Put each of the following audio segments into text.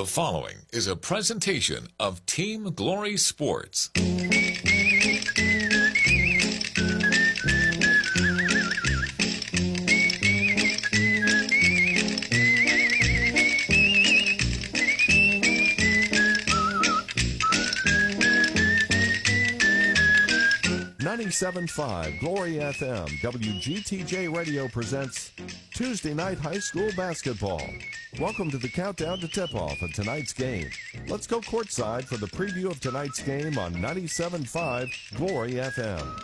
The following is a presentation of Team Glory Sports. 97.5 Glory FM WGTJ Radio presents Tuesday Night High School Basketball. Welcome to the countdown to tip-off of tonight's game. Let's go courtside for the preview of tonight's game on 97.5 Glory FM.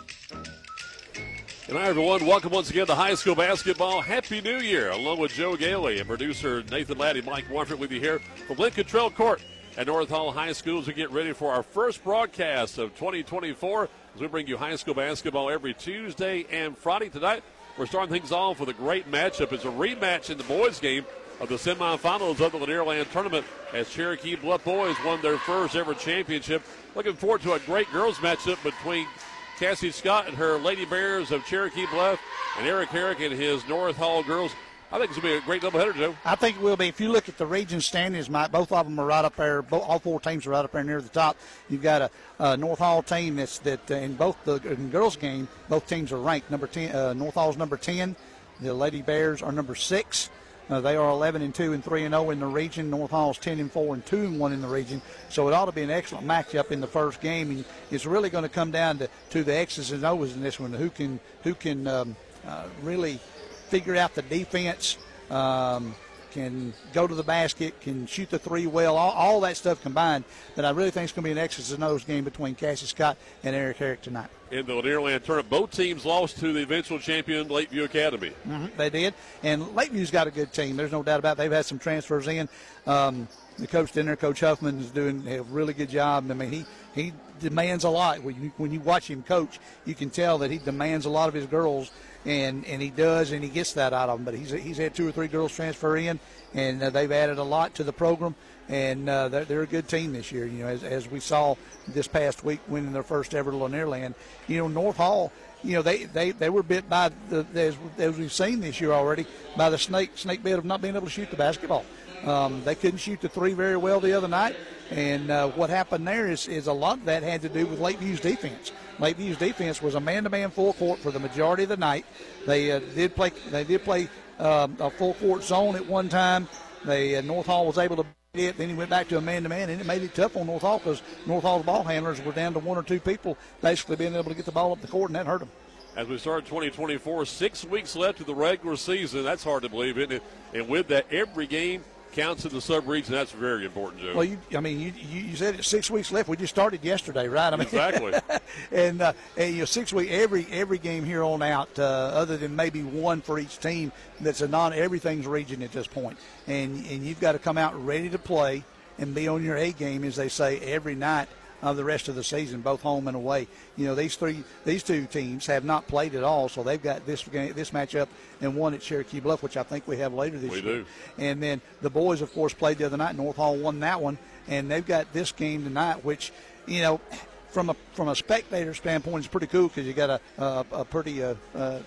Good night, everyone. Welcome once again to high school basketball. Happy New Year, along with Joe Gailey and producer Nathan Laddie, Mike Warford with you here from Lincoln Trail Court at North Hall High School as we get ready for our first broadcast of 2024 as we bring you high school basketball every Tuesday and Friday. Tonight, we're starting things off with a great matchup. It's a rematch in the boys' game of the semifinals of the Lanierland tournament as Cherokee Bluff boys won their first ever championship. Looking forward to a great girls' matchup between Cassie Scott and her Lady Bears of Cherokee Bluff and Eric Herrick and his North Hall girls. I think it's going to be a great doubleheader, Joe. I think it will be. If you look at the region standings, Mike, both of them are right up there. Both, all four teams are right up there near the top. You've got a, a North Hall team that's that uh, in both the in girls game, both teams are ranked. Number ten, uh, North Hall's number ten. The Lady Bears are number six. Uh, they are 11 and 2 and 3 and 0 in the region. North Hall's 10 and 4 and 2 and 1 in the region. So it ought to be an excellent matchup in the first game. And it's really going to come down to, to the X's and O's in this one. Who can who can um, uh, really figure out the defense um, can go to the basket, can shoot the three well, all, all that stuff combined. that I really think is going to be an X's and O's game between Cassie Scott and Eric Herrick tonight. In the Lanierland tournament, both teams lost to the eventual champion Lakeview Academy. Mm-hmm, they did, and Lakeview's got a good team. There's no doubt about. It. They've had some transfers in. Um, the coach in there, Coach Huffman, is doing a really good job. I mean, he he demands a lot. When you, when you watch him coach, you can tell that he demands a lot of his girls and and he does, and he gets that out of them. But he's he's had two or three girls transfer in, and uh, they've added a lot to the program, and uh, they're, they're a good team this year. You know, as, as we saw this past week, winning their first ever Lanierland. You know, North Hall. You know, they, they, they were bit by the as, as we've seen this year already by the snake snake bit of not being able to shoot the basketball. Um, they couldn't shoot the three very well the other night, and uh, what happened there is, is a lot of that had to do with Lakeview's defense. Lakeview's defense was a man-to-man full court for the majority of the night. They uh, did play. They did play um, a full court zone at one time. They uh, North Hall was able to it. Then he went back to a man-to-man, and it made it tough on North Hall because North Hall's ball handlers were down to one or two people, basically being able to get the ball up the court, and that hurt them. As we start 2024, six weeks left of the regular season. That's hard to believe, isn't it? And with that, every game counts in the sub-region. That's very important, Joe. Well, you, I mean, you, you said it six weeks left. We just started yesterday, right? I mean, exactly. and, uh, and you know, six week every every game here on out, uh, other than maybe one for each team, that's a non. Everything's region at this point. point, and and you've got to come out ready to play and be on your A game, as they say, every night of the rest of the season, both home and away. You know, these three, these two teams have not played at all, so they've got this game, this matchup and one at Cherokee Bluff, which I think we have later this we year. Do. And then the boys, of course, played the other night. North Hall won that one, and they've got this game tonight, which, you know. From a from a spectator standpoint, it's pretty cool because you got a a, a pretty uh, uh,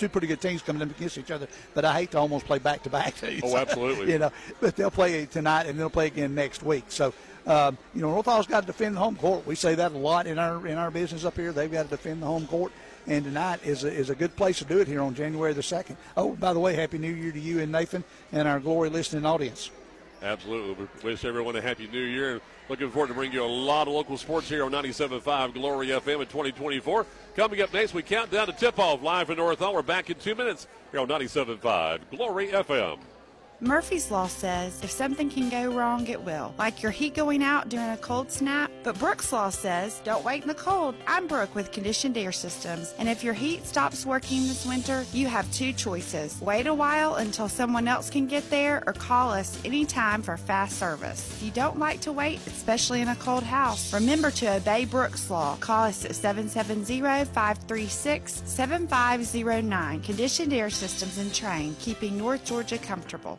two pretty good teams coming up against each other. But I hate to almost play back to back. Oh, absolutely. you know, but they'll play tonight and they'll play again next week. So um, you know, North Hall's got to defend the home court. We say that a lot in our in our business up here. They've got to defend the home court, and tonight is a, is a good place to do it here on January the second. Oh, by the way, Happy New Year to you and Nathan and our Glory listening audience. Absolutely. We wish everyone a happy new year. Looking forward to bringing you a lot of local sports here on 97.5 Glory FM in 2024. Coming up next, we count down to tip-off live from North Hall. We're back in two minutes here on 97.5 Glory FM. Murphy's Law says if something can go wrong, it will, like your heat going out during a cold snap. But Brooks Law says don't wait in the cold. I'm Brooke with Conditioned Air Systems, and if your heat stops working this winter, you have two choices. Wait a while until someone else can get there, or call us anytime for fast service. If you don't like to wait, especially in a cold house, remember to obey Brooks Law. Call us at 770-536-7509. Conditioned Air Systems and Trane, keeping North Georgia comfortable.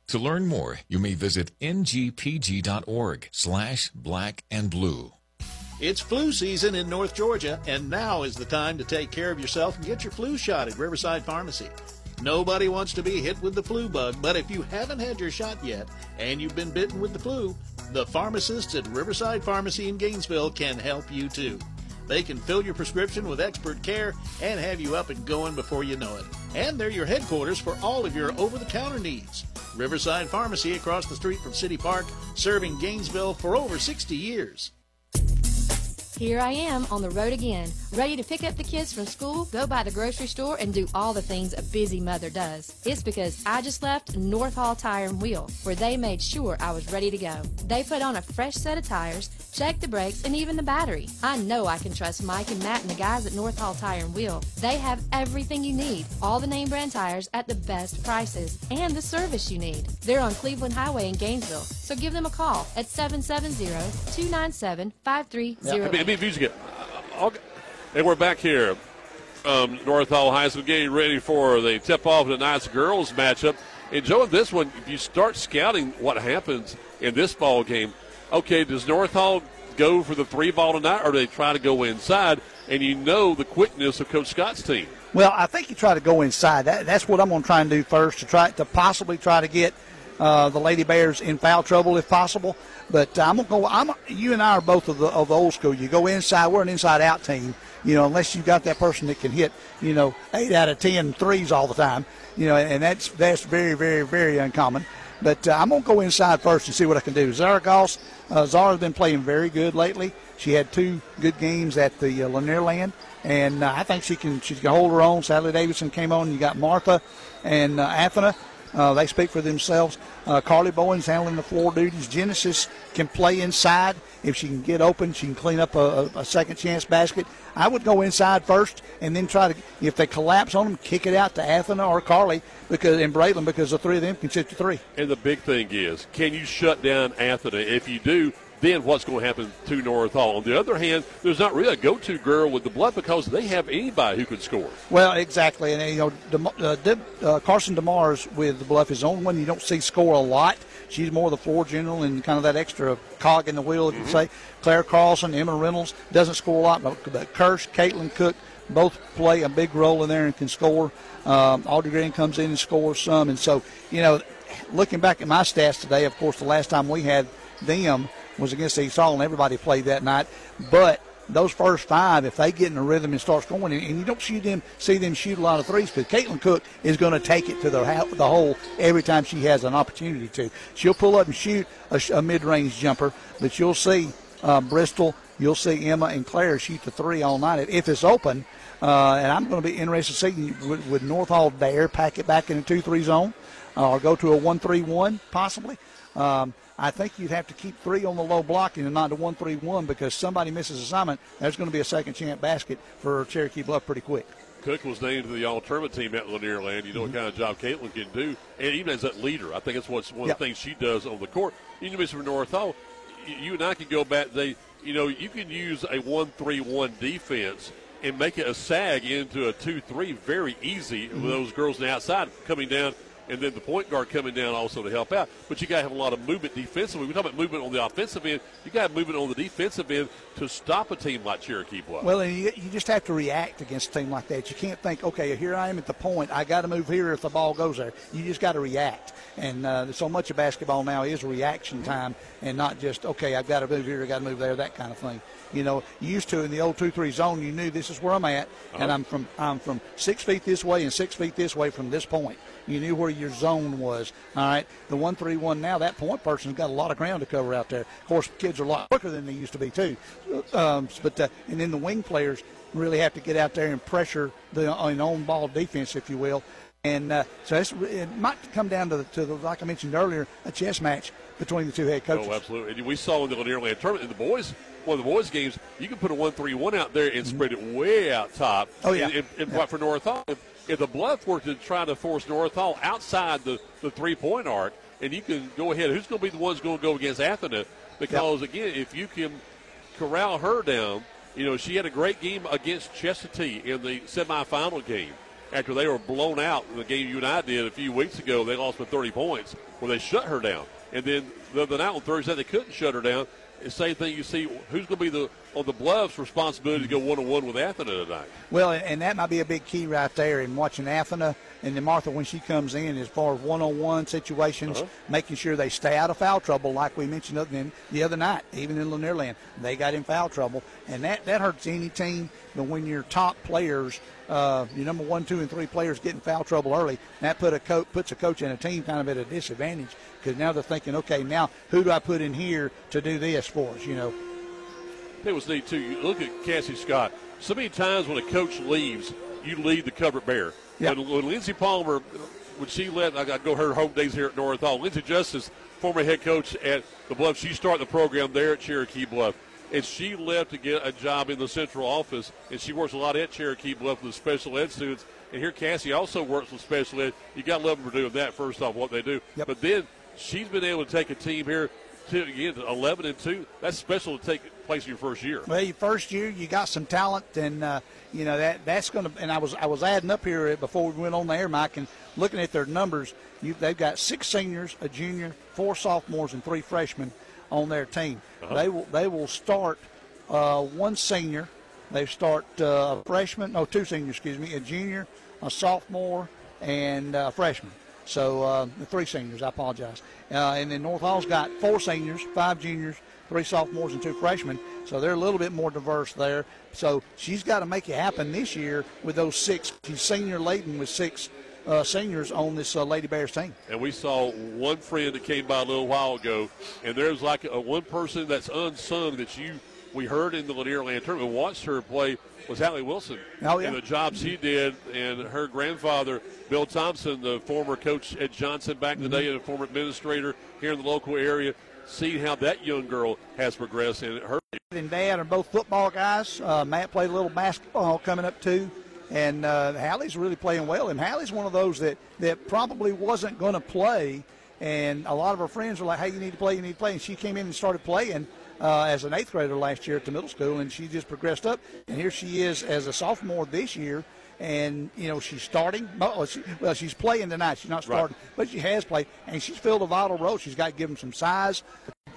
To learn more, you may visit ngpg.org slash black and blue. It's flu season in North Georgia, and now is the time to take care of yourself and get your flu shot at Riverside Pharmacy. Nobody wants to be hit with the flu bug, but if you haven't had your shot yet and you've been bitten with the flu, the pharmacists at Riverside Pharmacy in Gainesville can help you too. They can fill your prescription with expert care and have you up and going before you know it. And they're your headquarters for all of your over the counter needs. Riverside Pharmacy across the street from City Park, serving Gainesville for over 60 years. Here I am on the road again, ready to pick up the kids from school, go by the grocery store, and do all the things a busy mother does. It's because I just left North Hall Tire and Wheel, where they made sure I was ready to go. They put on a fresh set of tires, checked the brakes, and even the battery. I know I can trust Mike and Matt and the guys at North Hall Tire and Wheel. They have everything you need, all the name brand tires at the best prices, and the service you need. They're on Cleveland Highway in Gainesville, so give them a call at 770 297 5308 music. And we're back here. Um, North Hall High School getting ready for the tip off of tonight's girls matchup. And Joe, in this one, if you start scouting what happens in this ball game, okay, does North Hall go for the three ball tonight, or do they try to go inside? And you know the quickness of Coach Scott's team. Well, I think you try to go inside. That, that's what I'm going to try and do first to try to possibly try to get uh, the Lady Bears in foul trouble if possible. But I'm gonna go. I'm you and I are both of the of the old school. You go inside. We're an inside out team. You know, unless you've got that person that can hit, you know, eight out of ten threes all the time. You know, and that's that's very very very uncommon. But uh, I'm gonna go inside first and see what I can do. Zara Goss, uh, Zara's been playing very good lately. She had two good games at the uh, Lanierland, and uh, I think she can she can hold her own. Sally Davidson came on. You got Martha and uh, Athena. Uh, they speak for themselves. Uh, Carly Bowen's handling the floor duties. Genesis can play inside. If she can get open, she can clean up a, a, second chance basket. I would go inside first and then try to, if they collapse on them, kick it out to Athena or Carly because in Braylon because the three of them can shoot the three. And the big thing is, can you shut down Athena? If you do, then what's going to happen to North Hall. On the other hand, there's not really a go-to girl with the Bluff because they have anybody who can score. Well, exactly, and you know, uh, uh, Carson DeMars with the Bluff is the only one you don't see score a lot. She's more the floor general and kind of that extra cog in the wheel, if mm-hmm. you say. Claire Carlson, Emma Reynolds doesn't score a lot, but, but Kirsch, Caitlin Cook both play a big role in there and can score. Um, Audrey Green comes in and scores some, and so you know, looking back at my stats today, of course, the last time we had them was against East Hall, and everybody played that night. But those first five, if they get in a rhythm and start scoring, and, you don't see them see them shoot a lot of threes, because Caitlin Cook is going to take it to the the hole every time she has an opportunity to. She'll pull up and shoot a, a mid-range jumper, but you'll see uh, Bristol, you'll see Emma and Claire shoot the three all night if it's open. Uh, and I'm going to be interested to see would, would North Hall dare pack it back in a two-three zone, uh, or go to a one-three-one possibly. Um, I think you'd have to keep three on the low blocking and not the one three one because somebody misses assignment. There's going to be a second chance basket for Cherokee Bluff pretty quick. Cook was named to the all tournament team at Lanierland. You know mm-hmm. what kind of job Caitlin can do, and even as that leader, I think that's what's one yep. of the things she does on the court. You know, from North Hall, you and I can go back. They, you know, you can use a one-three-one defense and make it a sag into a two-three very easy mm-hmm. with those girls on the outside coming down and then the point guard coming down also to help out. But you got to have a lot of movement defensively. We talk about movement on the offensive end. You got to movement on the defensive end to stop a team like Cherokee Bluff. Well, and you, you just have to react against a team like that. You can't think, okay, here I am at the point. I got to move here if the ball goes there. You just got to react. And uh, so much of basketball now is reaction time and not just, okay, I've got to move here, I've got to move there, that kind of thing. You know, used to in the old two-three zone, you knew this is where I'm at, uh-huh. and I'm from I'm from six feet this way and six feet this way from this point. You knew where your zone was. All right. The one three one now, that point person's got a lot of ground to cover out there. Of course, kids are a lot quicker than they used to be too. Um, but uh, and then the wing players really have to get out there and pressure the an on ball defense, if you will. And uh, so it might come down to, the, to the, like I mentioned earlier, a chess match between the two head coaches. Oh, absolutely. And we saw in the Lanier tournament, in the boys, one of the boys' games, you can put a one-three-one out there and mm-hmm. spread it way out top. Oh yeah. And, and, and yeah. for North Hall, if, the bluff were to try to force North Hall outside the, the three-point arc, and you can go ahead, who's going to be the ones going to go against Athena? Because again, if you can corral her down, you know she had a great game against Chestatee in the semifinal game after they were blown out in the game you and I did a few weeks ago. They lost by 30 points where they shut her down. And then the other night on Thursday, they couldn't shut her down. The same thing you see who's going to be the on the Bluffs' responsibility to go one on one with Athena tonight. Well, and that might be a big key right there in watching Athena and then Martha when she comes in as far as one on one situations, uh-huh. making sure they stay out of foul trouble, like we mentioned the other night, even in Lanierland, they got in foul trouble, and that that hurts any team. But when your top players uh, your number one, two, and three players get in foul trouble early. That put a co- puts a coach and a team kind of at a disadvantage because now they're thinking, okay, now who do I put in here to do this for us? You know. It was neat too. You look at Cassie Scott. So many times when a coach leaves, you lead the covered bear. Yeah. When, when Lindsey Palmer, when she left, I got go her home days here at North Hall. Lindsey Justice, former head coach at the Bluff, she started the program there at Cherokee Bluff and she left to get a job in the central office, and she works a lot at Cherokee Bluff with special ed students. And here Cassie also works with special ed. You got to love them for doing that. First off, what they do, yep. but then she's been able to take a team here to again 11 and two. That's special to take place in your first year. Well, your first year, you got some talent, and uh, you know that that's going to. And I was I was adding up here before we went on the air, Mike, and looking at their numbers. You, they've got six seniors, a junior, four sophomores, and three freshmen on their team. Uh-huh. They will they will start uh, one senior. They start uh, a freshman, no, two seniors, excuse me, a junior, a sophomore, and a freshman. So uh, three seniors. I apologize. Uh, and then North Hall's got four seniors, five juniors, three sophomores, and two freshmen. So they're a little bit more diverse there. So she's got to make it happen this year with those six. She's senior laden with six uh, seniors on this uh, Lady Bears team. And we saw one friend that came by a little while ago, and there's like a, one person that's unsung that you we heard in the Lanierland tournament, watched her play was Hallie Wilson. Oh, yeah. And the jobs he did, and her grandfather, Bill Thompson, the former coach at Johnson back in the mm-hmm. day, and a former administrator here in the local area, seeing how that young girl has progressed. And her and dad are both football guys. Uh, Matt played a little basketball coming up too. And uh, Hallie's really playing well. And Hallie's one of those that, that probably wasn't going to play. And a lot of her friends were like, hey, you need to play, you need to play. And she came in and started playing uh, as an eighth grader last year at the middle school, and she just progressed up. And here she is as a sophomore this year, and you know she's starting. Well, she, well she's playing tonight. She's not starting, right. but she has played, and she's filled a vital role. She's got to give them some size,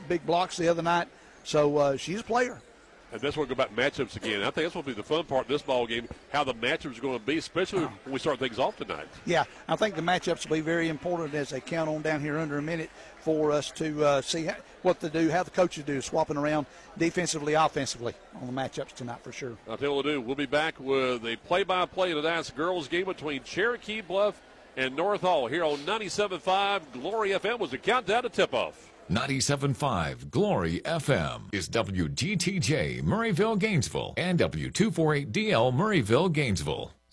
big blocks the other night. So uh, she's a player. And that's what we go about matchups again. I think that's what will be the fun part of this ball game, how the matchups are going to be, especially when we start things off tonight. Yeah, I think the matchups will be very important as they count on down here under a minute for us to uh, see how, what to do, how the coaches do, swapping around defensively, offensively on the matchups tonight for sure. I'll tell you what we'll do. We'll be back with a play-by-play of tonight's girls game between Cherokee Bluff and North Hall here on 97.5 Glory FM was the countdown to tip-off. 97.5 Glory FM is WGTJ Murrayville, Gainesville, and W248DL Murrayville, Gainesville.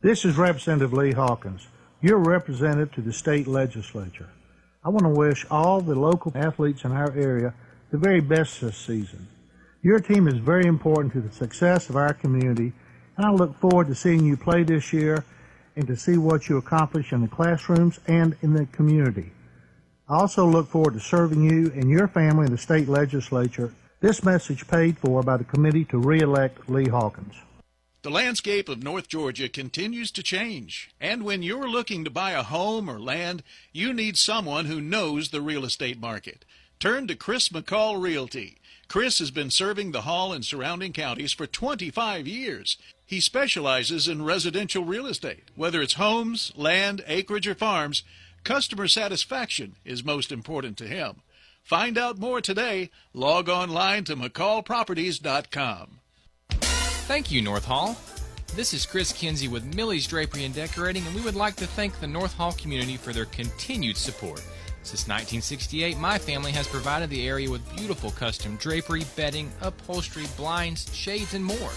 This is Representative Lee Hawkins, your representative to the state legislature. I want to wish all the local athletes in our area the very best this season. Your team is very important to the success of our community, and I look forward to seeing you play this year and to see what you accomplish in the classrooms and in the community. I also look forward to serving you and your family in the state legislature. This message paid for by the committee to re-elect Lee Hawkins. The landscape of North Georgia continues to change, and when you're looking to buy a home or land, you need someone who knows the real estate market. Turn to Chris McCall Realty. Chris has been serving the Hall and surrounding counties for 25 years. He specializes in residential real estate. Whether it's homes, land, acreage, or farms, customer satisfaction is most important to him. Find out more today. Log online to McCallProperties.com. Thank you, North Hall. This is Chris Kinsey with Millie's Drapery and Decorating, and we would like to thank the North Hall community for their continued support. Since 1968, my family has provided the area with beautiful custom drapery, bedding, upholstery, blinds, shades, and more.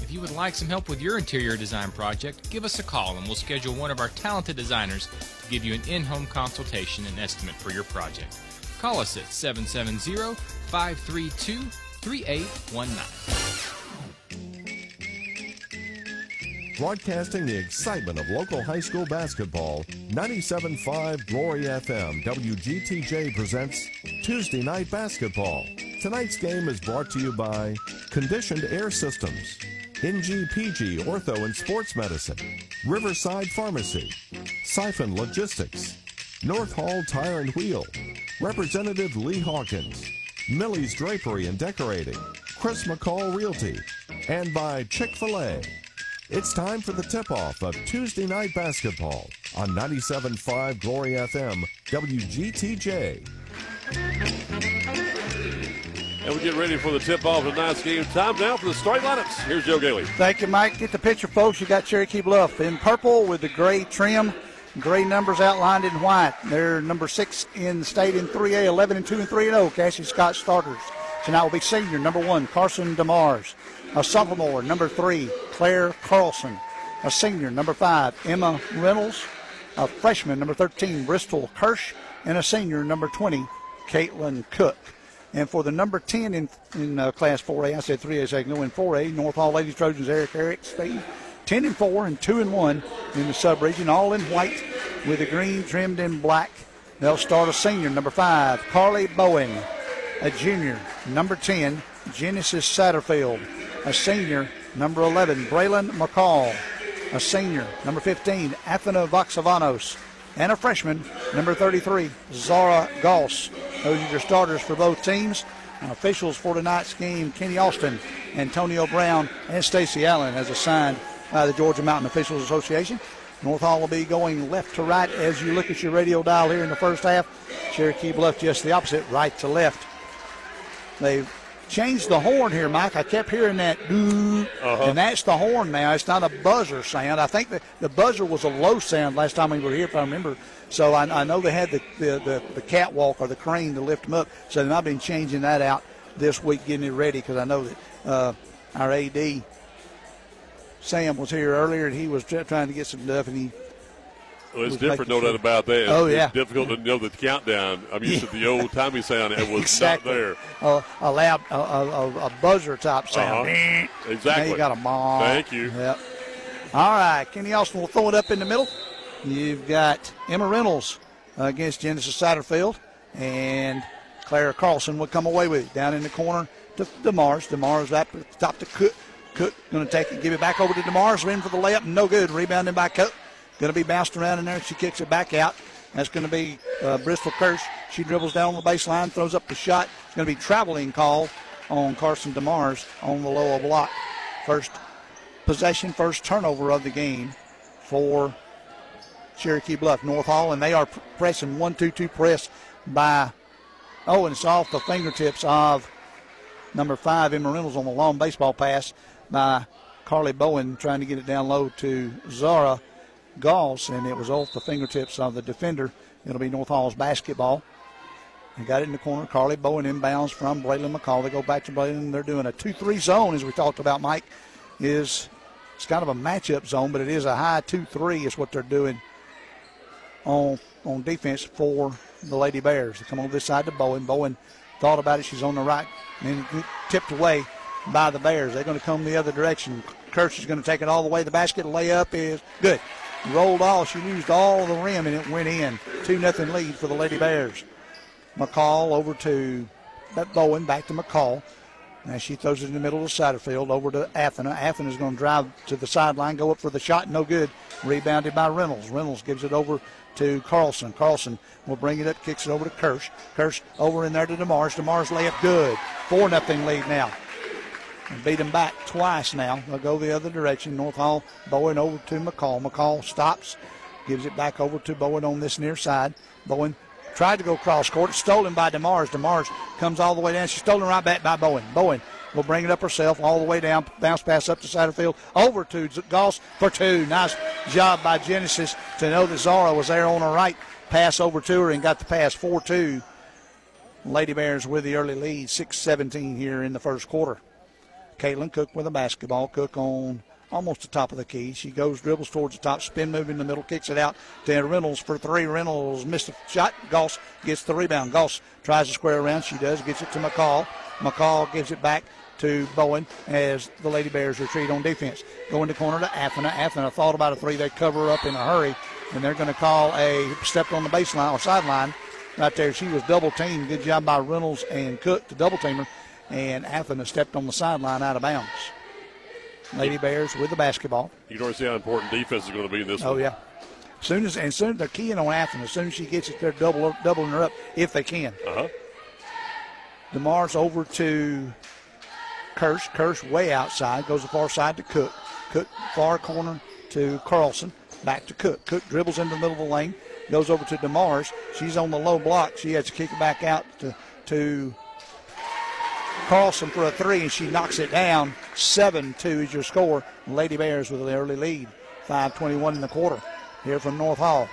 If you would like some help with your interior design project, give us a call and we'll schedule one of our talented designers to give you an in home consultation and estimate for your project. Call us at 770 532 3819. Broadcasting the excitement of local high school basketball, 97.5 Glory FM WGTJ presents Tuesday Night Basketball. Tonight's game is brought to you by Conditioned Air Systems, NGPG Ortho and Sports Medicine, Riverside Pharmacy, Syfan Logistics, North Hall Tire and Wheel, Representative Lee Hawkins, Millie's Drapery and Decorating, Chris McCall Realty, and by Chick fil A. It's time for the tip off of Tuesday Night Basketball on 97.5 Glory FM, WGTJ. And we get ready for the tip off of tonight's game. Time now for the starting lineups. Here's Joe Gailey. Thank you, Mike. Get the picture, folks. You got Cherokee Bluff in purple with the gray trim, gray numbers outlined in white. They're number six in the state in 3A, 11 and 2 and 3 and 0. Cassie Scott starters. Tonight will be senior number one, Carson DeMars. A sophomore, number three, Claire Carlson. A senior, number five, Emma Reynolds. A freshman, number 13, Bristol Kirsch. And a senior, number 20, Caitlin Cook. And for the number 10 in, in uh, Class 4A, I said 3A second, no, in 4A, North Hall Ladies Trojans, Eric Eric, Steve. 10 and 4 and 2 and 1 in the sub-region, all in white with the green trimmed in black. They'll start a senior, number 5, Carly Bowen. A junior, number 10, Genesis Satterfield a senior, number 11, Braylon McCall, a senior, number 15, Athena Voxavanos, and a freshman, number 33, Zara Goss. Those are your starters for both teams. And officials for tonight's game, Kenny Austin, Antonio Brown, and Stacy Allen, as assigned by the Georgia Mountain Officials Association. North Hall will be going left to right as you look at your radio dial here in the first half. Cherokee Bluff just the opposite, right to left. They've changed the horn here, Mike. I kept hearing that doo, uh-huh. and that's the horn now. It's not a buzzer sound. I think that the buzzer was a low sound last time we were here, if I remember. So I, I know they had the, the, the, the, catwalk or the crane to lift them up. So they might have been changing that out this week, getting it ready, because I know that uh, our AD, Sam, was here earlier, and he was trying to get some stuff, and he well, it's different, no doubt about that. Oh, yeah. It's difficult to know the countdown. I'm used yeah. to the old timey sound. It was exactly. not there. Uh, a loud, a, a, a, buzzer type sound. Uh-huh. Exactly. Now you got a mom. Thank you. Yep. All right. Kenny Austin will throw it up in the middle. You've got Emma Reynolds against Genesis Satterfield, and Clara Carlson will come away with it. Down in the corner to DeMars. DeMars up at the top to Cook. Cook going to take it, give it back over to DeMars. In for the layup. No good. Rebounding by Cook. Going to be bounced around in there. And she kicks it back out. That's going to be uh, Bristol Kirsch. She dribbles down the baseline, throws up the shot. It's going to be traveling call on Carson DeMars on the lower block. First possession, first turnover of the game for Cherokee Bluff North Hall, and they are pressing one two two press by. Oh, and it's off the fingertips of number five Emma Reynolds on the long baseball pass by Carly Bowen, trying to get it down low to Zara Goss, and it was off the fingertips of the defender. It'll be North Hall's basketball. They got it in the corner. Carly Bowen inbounds from Braylon McCall. They go back to Braylon. They're doing a 2 3 zone, as we talked about, Mike. Is It's kind of a matchup zone, but it is a high 2 3 is what they're doing on, on defense for the Lady Bears. They come on this side to Bowen. Bowen thought about it. She's on the right and tipped away by the Bears. They're going to come the other direction. Kirsch is going to take it all the way. The basket layup is good rolled off. She used all the rim and it went in. 2 nothing lead for the Lady Bears. McCall over to Bowen, back to McCall. Now she throws it in the middle of the Satterfield over to Athena. Athena is going to drive to the sideline, go up for the shot, no good. Rebounded by Reynolds. Reynolds gives it over to Carlson. Carlson will bring it up, kicks it over to Kirsch. Kirsch over in there to DeMars. DeMars layup good. 4 nothing lead now. And beat them back twice now. They'll go the other direction. North Hall, Bowen over to McCall. McCall stops, gives it back over to Bowen on this near side. Bowen tried to go cross court. Stolen by DeMars. DeMars comes all the way down. She's stolen right back by Bowen. Bowen will bring it up herself all the way down. Bounce pass up the side of the field. Over to Goss for two. Nice job by Genesis to know that Zara was there on her right. Pass over to her and got the pass 4 2. Lady Bears with the early lead, 6 17 here in the first quarter. Caitlin Cook with a basketball. Cook on almost the top of the key. She goes, dribbles towards the top, spin move in the middle, kicks it out to Reynolds for three. Reynolds missed a shot. Goss gets the rebound. Goss tries to square around. She does, gets it to McCall. McCall gives it back to Bowen as the Lady Bears retreat on defense. Going to corner to Athena. Athena thought about a three. They cover up in a hurry, and they're going to call a step on the baseline or sideline right there. She was double teamed. Good job by Reynolds and Cook to double team her and Athena stepped on the sideline out of bounds. Lady Bears with the basketball. You don't see how important defense is going to be in this oh, one. yeah. As soon as and soon they're keying on Athena. As soon as she gets it, they're double, doubling her up if they can. Uh-huh. DeMars over to Kirsch. Kirsch way outside. Goes the far side to Cook. Cook far corner to Carlson. Back to Cook. Cook dribbles into the middle of the lane. Goes over to DeMars. She's on the low block. She has to kick it back out to, to Carlson for a three, and she knocks it down. 7 2 is your score. Lady Bears with an early lead. 5.21 in the quarter here from North Hall.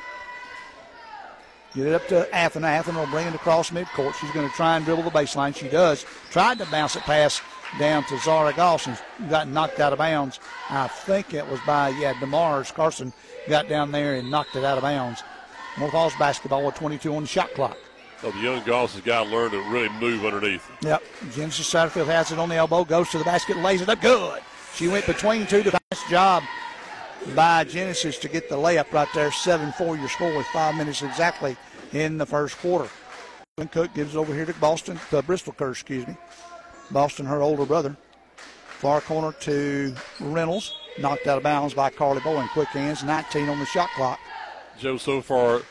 Get it up to Athena. Athena will bring it across midcourt. She's going to try and dribble the baseline. She does. Tried to bounce it past down to Zara Goss and got knocked out of bounds. I think it was by, yeah, DeMars Carson got down there and knocked it out of bounds. North Hall's basketball with 22 on the shot clock. So the young Goss has got to learn to really move underneath. Yep. Genesis Satterfield has it on the elbow, goes to the basket, lays it up. Good. She went between two. The Nice job by Genesis to get the layup right there. 7 4 your score with five minutes exactly in the first quarter. Cook gives it over here to Boston, to Bristol Kirsch, excuse me. Boston, her older brother. Far corner to Reynolds. Knocked out of bounds by Carly Bowen. Quick hands, 19 on the shot clock. Joe, so far,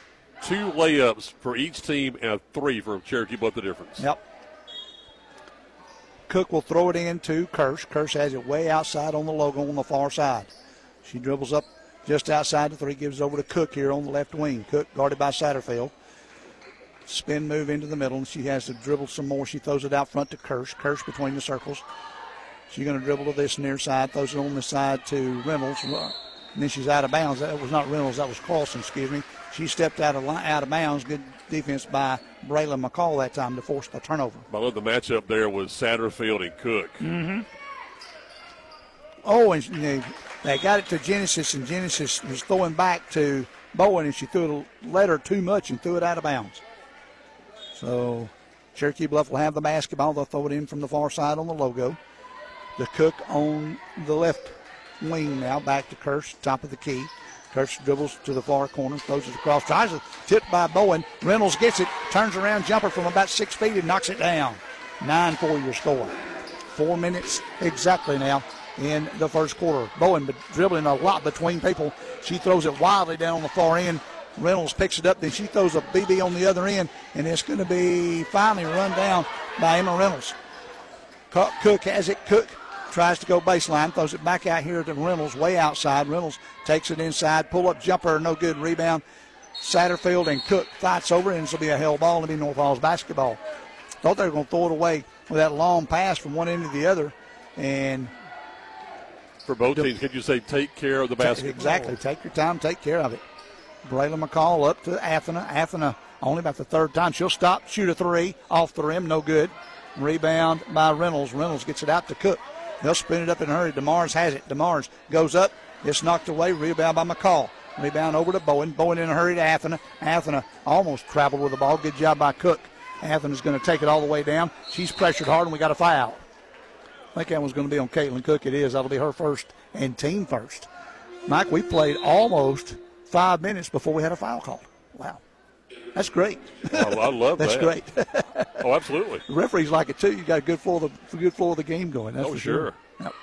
two layups for each team and a three for Cherokee, both the difference. Yep. Cook will throw it in to Kirsch. Kirsch has it way outside on the logo on the far side. She dribbles up just outside the three, gives over to Cook here on the left wing. Cook guarded by Satterfield. Spin move into the middle, and she has to dribble some more. She throws it out front to Kirsch. Kirsch between the circles. She's going to dribble to this near side, throws it on the side to Reynolds. And then she's out of bounds. That was not Reynolds, that was Carlson, excuse me. She stepped out of line, out of bounds. Good defense by Braylon McCall that time to force the turnover. I love the matchup there with Satterfield and Cook. Mm-hmm. Oh, and you know, they got it to Genesis, and Genesis was throwing back to Bowen, and she threw it, let her too much and threw it out of bounds. So Cherokee Bluff will have the basketball. They'll throw it in from the far side on the logo. The Cook on the left wing now, back to Kirsch, top of the key. Kirsch dribbles to the far corner, throws it across, tries to tip by Bowen. Reynolds gets it, turns around, jumper from about six feet and knocks it down. 9 4 your score. Four minutes exactly now in the first quarter. Bowen dribbling a lot between people. She throws it wildly down on the far end. Reynolds picks it up, then she throws a BB on the other end, and it's going to be finally run down by Emma Reynolds. Cook has it. Cook tries to go baseline, throws it back out here to Reynolds, way outside. Reynolds takes it inside, pull up jumper, no good rebound. Satterfield and Cook fights over, and this will be a hell ball. It'll be North Hall's basketball. Thought they were going to throw it away with that long pass from one end to the other, and for both teams, could you say take care of the basketball? Exactly. Take your time, take care of it. Braylon McCall up to Athena. Athena only about the third time. She'll stop, shoot a three off the rim, no good. Rebound by Reynolds. Reynolds gets it out to Cook. They'll spin it up in a hurry. DeMars has it. DeMars goes up. It's knocked away. Rebound by McCall. Rebound over to Bowen. Bowen in a hurry to Athena. Athena almost traveled with the ball. Good job by Cook. Athena's going to take it all the way down. She's pressured hard, and we got a foul. I think that one's going to be on Caitlin Cook. It is. That'll be her first and team first. Mike, we played almost five minutes before we had a foul called. Wow. That's great. Oh, I love That's that. That's great. oh, absolutely. The referees like it too. You got a good flow of the good flow of the game going. That's oh, for sure. Yep.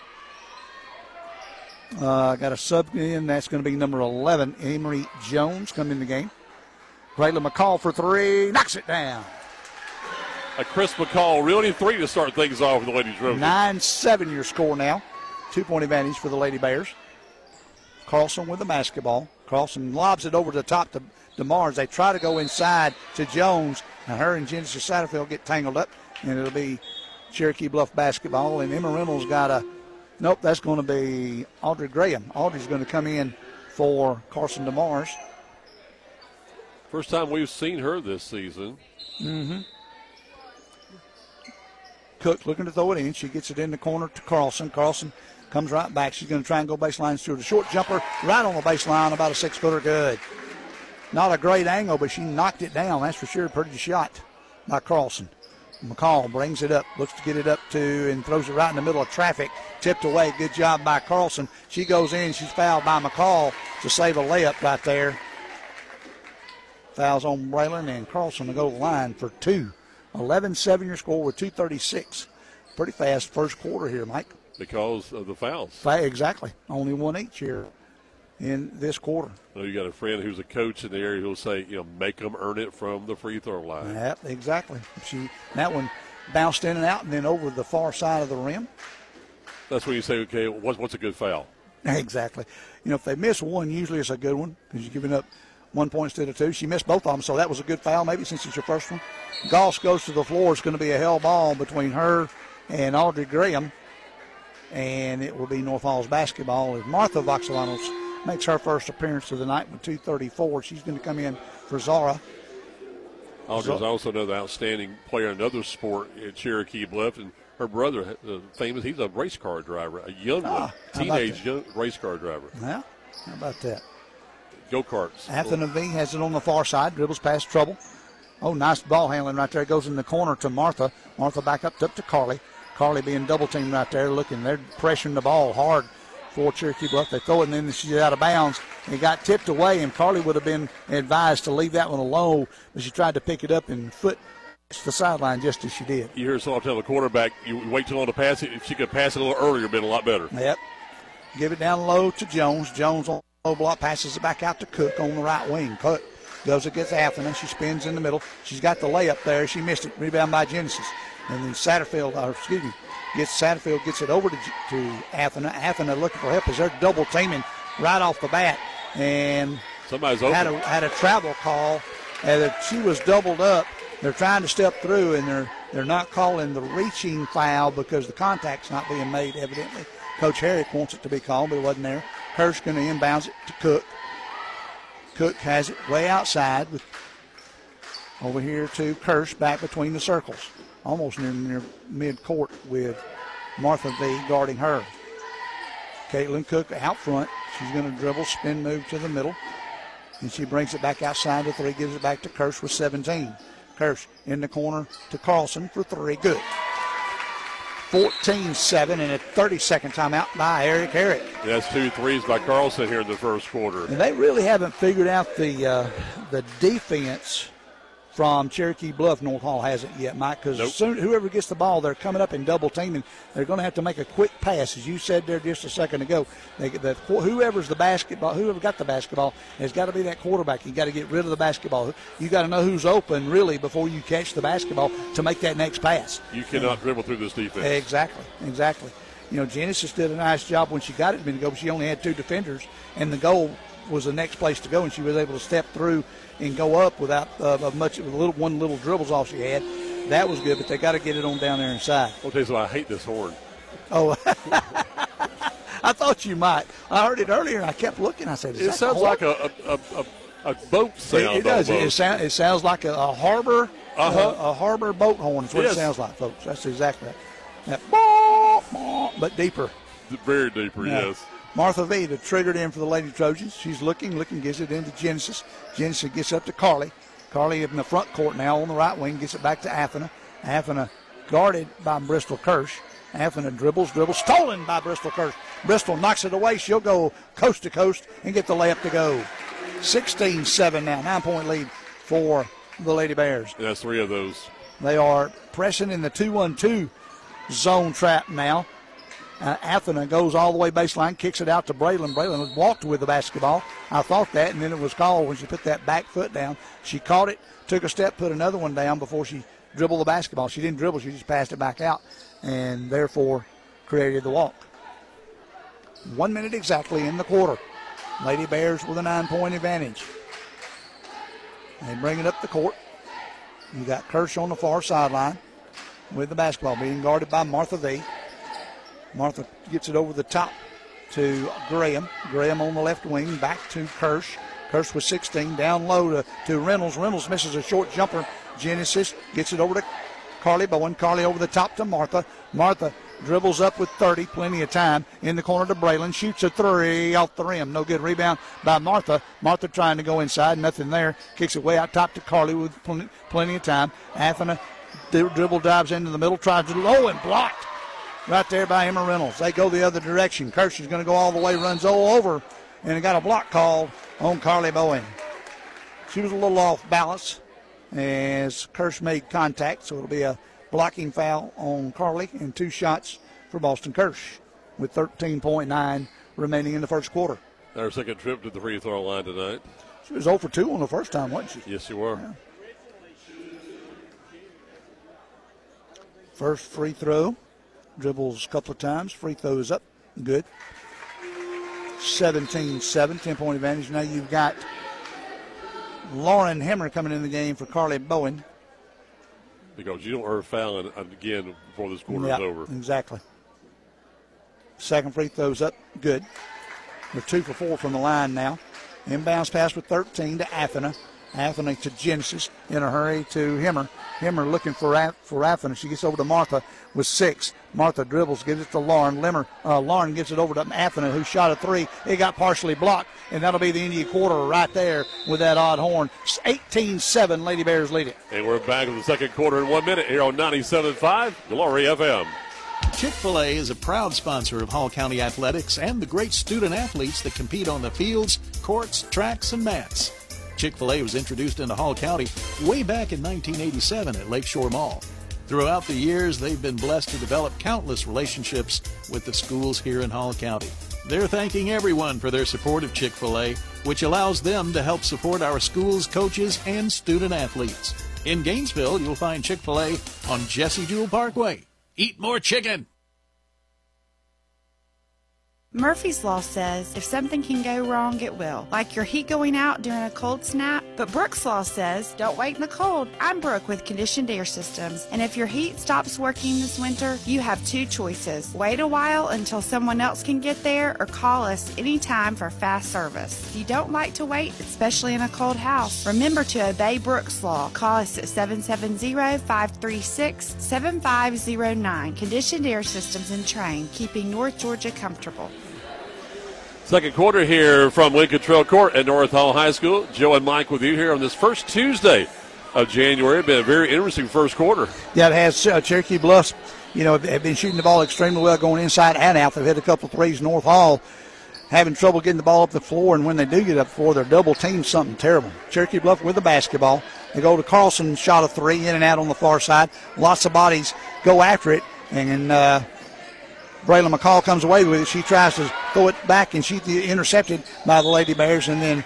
Uh, got a sub in. That's going to be number 11, Amory Jones, come in the game. Braylon McCall for three, knocks it down. A Chris McCall really three to start things off with the Lady Trojans. 9 7 your score now. Two point advantage for the Lady Bears. Carlson with the basketball. Carlson lobs it over the top to DeMars. They try to go inside to Jones. Now her and Genesis Satterfield get tangled up, and it'll be Cherokee Bluff basketball. And Emma Reynolds got a nope. That's going to be Audrey Graham. Audrey's going to come in for Carson DeMars. First time we've seen her this season. Mm-hmm. Cook looking to throw it in. She gets it in the corner to Carlson. Carlson comes right back. She's going to try and go baseline to the short jumper right on the baseline, about a six footer good. Not a great angle, but she knocked it down. That's for sure. Pretty shot by Carlson. McCall brings it up, looks to get it up to, and throws it right in the middle of traffic. Tipped away. Good job by Carlson. She goes in. She's fouled by McCall to save a layup right there. Fouls on Braylon and Carlson to go to the line for two. 11 7 your score with 236. Pretty fast first quarter here, Mike. Because of the fouls. Exactly. Only one each here in this quarter. I know you got a friend who's a coach in the area who'll say, you know, make them earn it from the free throw line. Yep, exactly. She that one bounced in and out and then over the far side of the rim. That's when you say, okay, what's, what's a good foul? Exactly. You know, if they miss one, usually it's a good one because you're giving up one point instead of two. She missed both of them, so that was a good foul, maybe since it's your first one. Goss goes to the floor. It's going to be a hell ball between her and Audrey Graham, and it will be North Hall's basketball as Martha Voxelanos makes her first appearance of the night with 2:34. She's going to come in for Zara. Audrey's also another outstanding player in another sport at Cherokee Bluff, and her brother, uh, famous, he's a race car driver, a young Ah, one, teenage young race car driver. Yeah, how about that? Go karts. Athena V has it on the far side, dribbles past trouble. Oh, nice ball handling right there. Goes in the corner to Martha. Martha back up, up to Carly. Carly being double teamed right there, looking. They're pressuring the ball hard for Cherokee Bluff. They throw it and then she's out of bounds. It got tipped away, and Carly would have been advised to leave that one alone, but she tried to pick it up and foot the sideline just as she did. You hear someone tell the quarterback, you wait too long to pass it. If she could pass it a little earlier, been a lot better. Yep. Give it down low to Jones. Jones on low block passes it back out to Cook on the right wing. Cook goes against Athena. She spins in the middle. She's got the layup there. She missed it. Rebound by Genesis. And then Satterfield, or excuse me, gets Satterfield gets it over to, to Athena. Athena looking for help as they're double teaming right off the bat. And Somebody's had open. a had a travel call. And she was doubled up. They're trying to step through, and they're they're not calling the reaching foul because the contact's not being made. Evidently, Coach Herrick wants it to be called, but it wasn't there. Hirsch going to inbounds it to Cook. Cook has it way outside with over here to Kirsch back between the circles, almost near near mid court with Martha V guarding her. Caitlin Cook out front. She's going to dribble, spin move to the middle. And she brings it back outside to three, gives it back to Kirsch with 17. Kirsch in the corner to Carlson for three. Good. 14 7 and a 30 second timeout by Eric Herrick. That's two threes by Carlson here in the first quarter. And they really haven't figured out the uh, the defense from Cherokee Bluff. North Hall hasn't yet, Mike. Because Nope. soon whoever gets the ball, they're coming up in double teaming. They're going to have to make a quick pass, as you said there just a second ago. They, the, whoever's the basketball, whoever got the basketball, has got to be that quarterback. You got to get rid of the basketball. You got to know who's open really before you catch the basketball to make that next pass. You cannot dribble through this defense. Exactly, exactly. You know, Genesis did a nice job when she got it a minute ago, but she only had two defenders, and the goal was the next place to go, and she was able to step through and go up without uh, much, little one little dribbles all she had. That was good, but they got to get it on down there inside. I'll tell you something, I hate this horn. Oh, I thought you might. I heard it earlier, and I kept looking. I said, It sounds like a, a, a, a, boat sound. It, it does. It, it, sound, it sounds like a, a harbor, Uh-huh. a, a harbor boat horn. Is what Yes. it sounds like, folks. That's exactly that. that but deeper. Very deeper, Yeah. yes. Martha Vita triggered in for the Lady Trojans. She's looking, looking, gives it into Genesis. Genesis gets up to Carly. Carly in the front court now on the right wing, gets it back to Athena. Athena guarded by Bristol Kirsch. Athena dribbles, dribbles, stolen by Bristol Kirsch. Bristol knocks it away. She'll go coast to coast and get the layup to go. 16 7 now, nine point lead for the Lady Bears. That's three of those. They are pressing in the 2 1 2 zone trap now. Uh, Athena goes all the way baseline, kicks it out to Braylon. Braylon walked with the basketball. I thought that, and then it was called when she put that back foot down. She caught it, took a step, put another one down before she dribbled the basketball. She didn't dribble, she just passed it back out, and therefore created the walk. One minute exactly in the quarter. Lady Bears with a nine point advantage. They bring it up the court. You got Kirsch on the far sideline with the basketball being guarded by Martha V. Martha gets it over the top to Graham. Graham on the left wing, back to Kirsch. Kirsch with 16, down low to, to Reynolds. Reynolds misses a short jumper. Genesis gets it over to Carly Bowen. Carly over the top to Martha. Martha dribbles up with 30, plenty of time. In the corner to Braylon, shoots a three off the rim. No good rebound by Martha. Martha trying to go inside, nothing there. Kicks it way out top to Carly with plenty, plenty of time. Athena dribble dives into the middle, tries to low and blocked right there by Emma Reynolds. They go the other direction. Kirsch is going to go all the way, runs all over, and got a block called on Carly Bowen. She was a little off balance as Kirsch made contact, so it'll be a blocking foul on Carly and two shots for Boston Kirsch with 13.9 remaining in the first quarter. Our second trip to the free throw line tonight. She was 0 for 2 on the first time, wasn't she? Yes, you were. Yeah. First free throw. Dribbles a couple of times. Free throws up. Good. 17 7, 10 point advantage. Now you've got Lauren Hemmer coming in the game for Carly Bowen. Because you don't earn foul again before this quarter yep, is over. Exactly. Second free throws up. Good. They're two for four from the line now. Inbounds pass with 13 to Athena. Athena to Genesis in a hurry to Hemmer. Hemmer looking for for Athena. She gets over to Martha with six. Martha dribbles, gives it to Lauren. Limmer, uh, Lauren gives it over to Athena, who shot a three. It got partially blocked, and that'll be the India quarter right there with that odd horn. 18-7, Lady Bears lead it. And we're back in the second quarter in one minute here on 97.5 Glory FM. Chick fil A is a proud sponsor of Hall County Athletics and the great student athletes that compete on the fields, courts, tracks, and mats. Chick fil A was introduced into Hall County way back in 1987 at Lakeshore Mall. Throughout the years, they've been blessed to develop countless relationships with the schools here in Hall County. They're thanking everyone for their support of Chick fil A, which allows them to help support our schools, coaches, and student athletes. In Gainesville, you'll find Chick fil A on Jesse Jewell Parkway. Eat more chicken! Murphy's Law says if something can go wrong, it will. Like your heat going out during a cold snap. But Brooks Law says don't wait in the cold. I'm Brooke with Conditioned Air Systems. And if your heat stops working this winter, you have two choices. Wait a while until someone else can get there or call us anytime for fast service. If you don't like to wait, especially in a cold house, remember to obey Brooks Law. Call us at 770-536-7509. Conditioned Air Systems and Trane, keeping North Georgia comfortable. Second quarter here from Lincoln Trail Court at North Hall High School. Joe and Mike with you here on this first Tuesday of January. Been a very interesting first quarter. Yeah, it has. Uh, Cherokee Bluffs, you know, have been shooting the ball extremely well going inside and out. They've hit a couple threes. North Hall having trouble getting the ball up the floor, and when they do get up the floor, they're double teamed something terrible. Cherokee Bluff with the basketball. They go to Carlson, shot a three in and out on the far side. Lots of bodies go after it, and uh, Braylon McCall comes away with it. She tries to throw it back, and she's intercepted by the Lady Bears. And then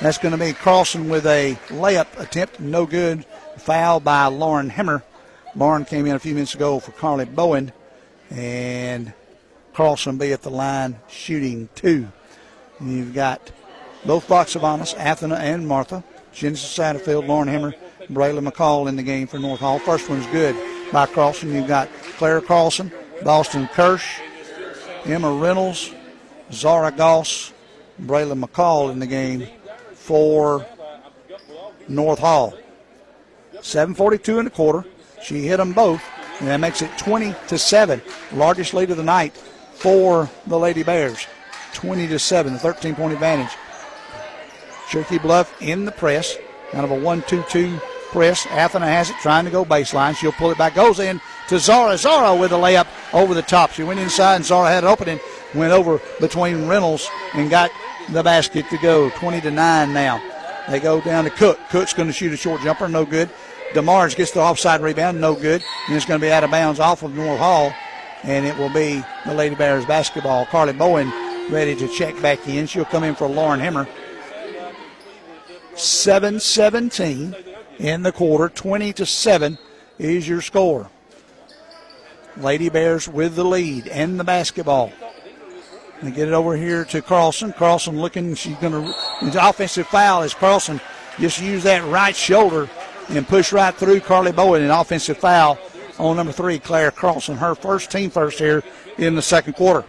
that's going to be Carlson with a layup attempt, no good. Foul by Lauren Hemmer. Lauren came in a few minutes ago for Carly Bowen, and Carlson be at the line shooting two. And you've got both Box Savanas, Athena and Martha, Genesis Satterfield, Lauren Hemmer, Braylon McCall in the game for North Hall. First one's good by Carlson. You've got Claire Carlson, Boston Kirsch, Emma Reynolds, Zara Goss, Braylon McCall in the game for North Hall. 7:42 in the quarter. She hit them both, and that makes it 20 to seven, largest lead of the night for the Lady Bears. 20 to seven, a 13-point advantage. Cherokee Bluff in the press, kind of a one-two-two press. Athena has it, trying to go baseline. She'll pull it back, goes in to Zara. Zara with a layup over the top. She went inside, and Zara had an opening, went over between Reynolds and got the basket to go. 20 to 9 now. They go down to Cook. Cook's going to shoot a short jumper, no good. DeMars gets the offside rebound, no good. And it's going to be out of bounds off of North Hall. and it will be the Lady Bears basketball. Carly Bowen ready to check back in. She'll come in for Lauren Hemmer. 7 17 in the quarter. 20 to 7 is your score. Lady Bears with the lead and the basketball. And get it over here to Carlson. Carlson looking, she's going to, offensive foul as Carlson just use that right shoulder and push right through Carly Bowen. An offensive foul on number three, Claire Carlson. Her first team first here in the second quarter.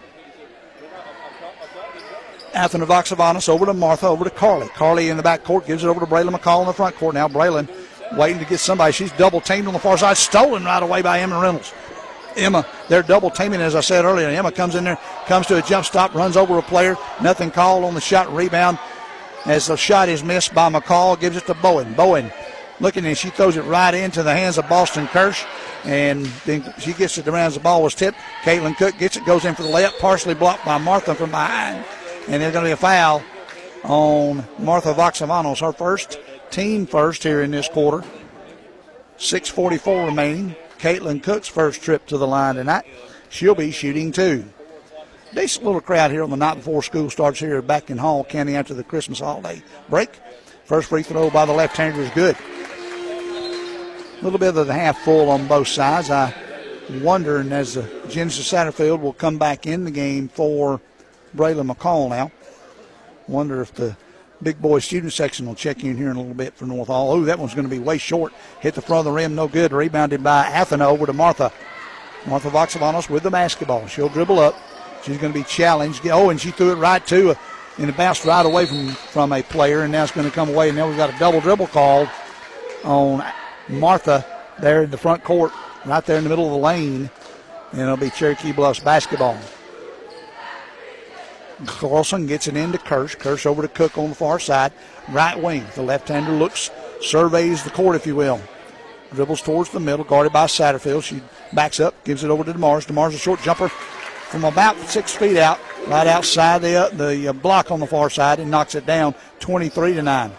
Athena Voxavanis over to Martha, over to Carly. Carly in the back court gives it over to Braylon McCall in the front court. Now Braylon waiting to get somebody. She's double teamed on the far side, stolen right away by Emma Reynolds. Emma, they're double teaming, as I said earlier. Emma comes in there, comes to a jump stop, runs over a player. Nothing called on the shot rebound as the shot is missed by McCall. Gives it to Bowen. Bowen looking and she throws it right into the hands of Boston Kirsch. And then she gets it around as the ball was tipped. Caitlin Cook gets it, goes in for the layup, partially blocked by Martha from behind. And there's going to be a foul on Martha Voxavanos, her first, team first here in this quarter. 6.44 remaining. Caitlin Cook's first trip to the line tonight. She'll be shooting two. Decent little crowd here on the night before school starts here back in Hall County after the Christmas holiday break. First free throw by the left-hander is good. A little bit of the half full on both sides. I wonder, and as the Genesis Satterfield will come back in the game for Braylon McCall now. Wonder if the big boy student section will check in here in a little bit for North Hall. Oh, that one's going to be way short. Hit the front of the rim, no good. Rebounded by Athena over to Martha. Martha Voxavanos with the basketball. She'll dribble up. She's going to be challenged. Oh, and she threw it right to, uh, and it bounced right away from, from a player, and now it's going to come away. And now we've got a double dribble called on Martha there in the front court, right there in the middle of the lane. And it'll be Cherokee Bluffs basketball. Carlson gets it into Kirsch. Kirsch over to Cook on the far side. Right wing. The left hander looks, surveys the court, if you will. Dribbles towards the middle, guarded by Satterfield. She backs up, gives it over to DeMars. DeMars a short jumper from about six feet out, right outside the uh, the uh, block on the far side, and knocks it down 23 to 9.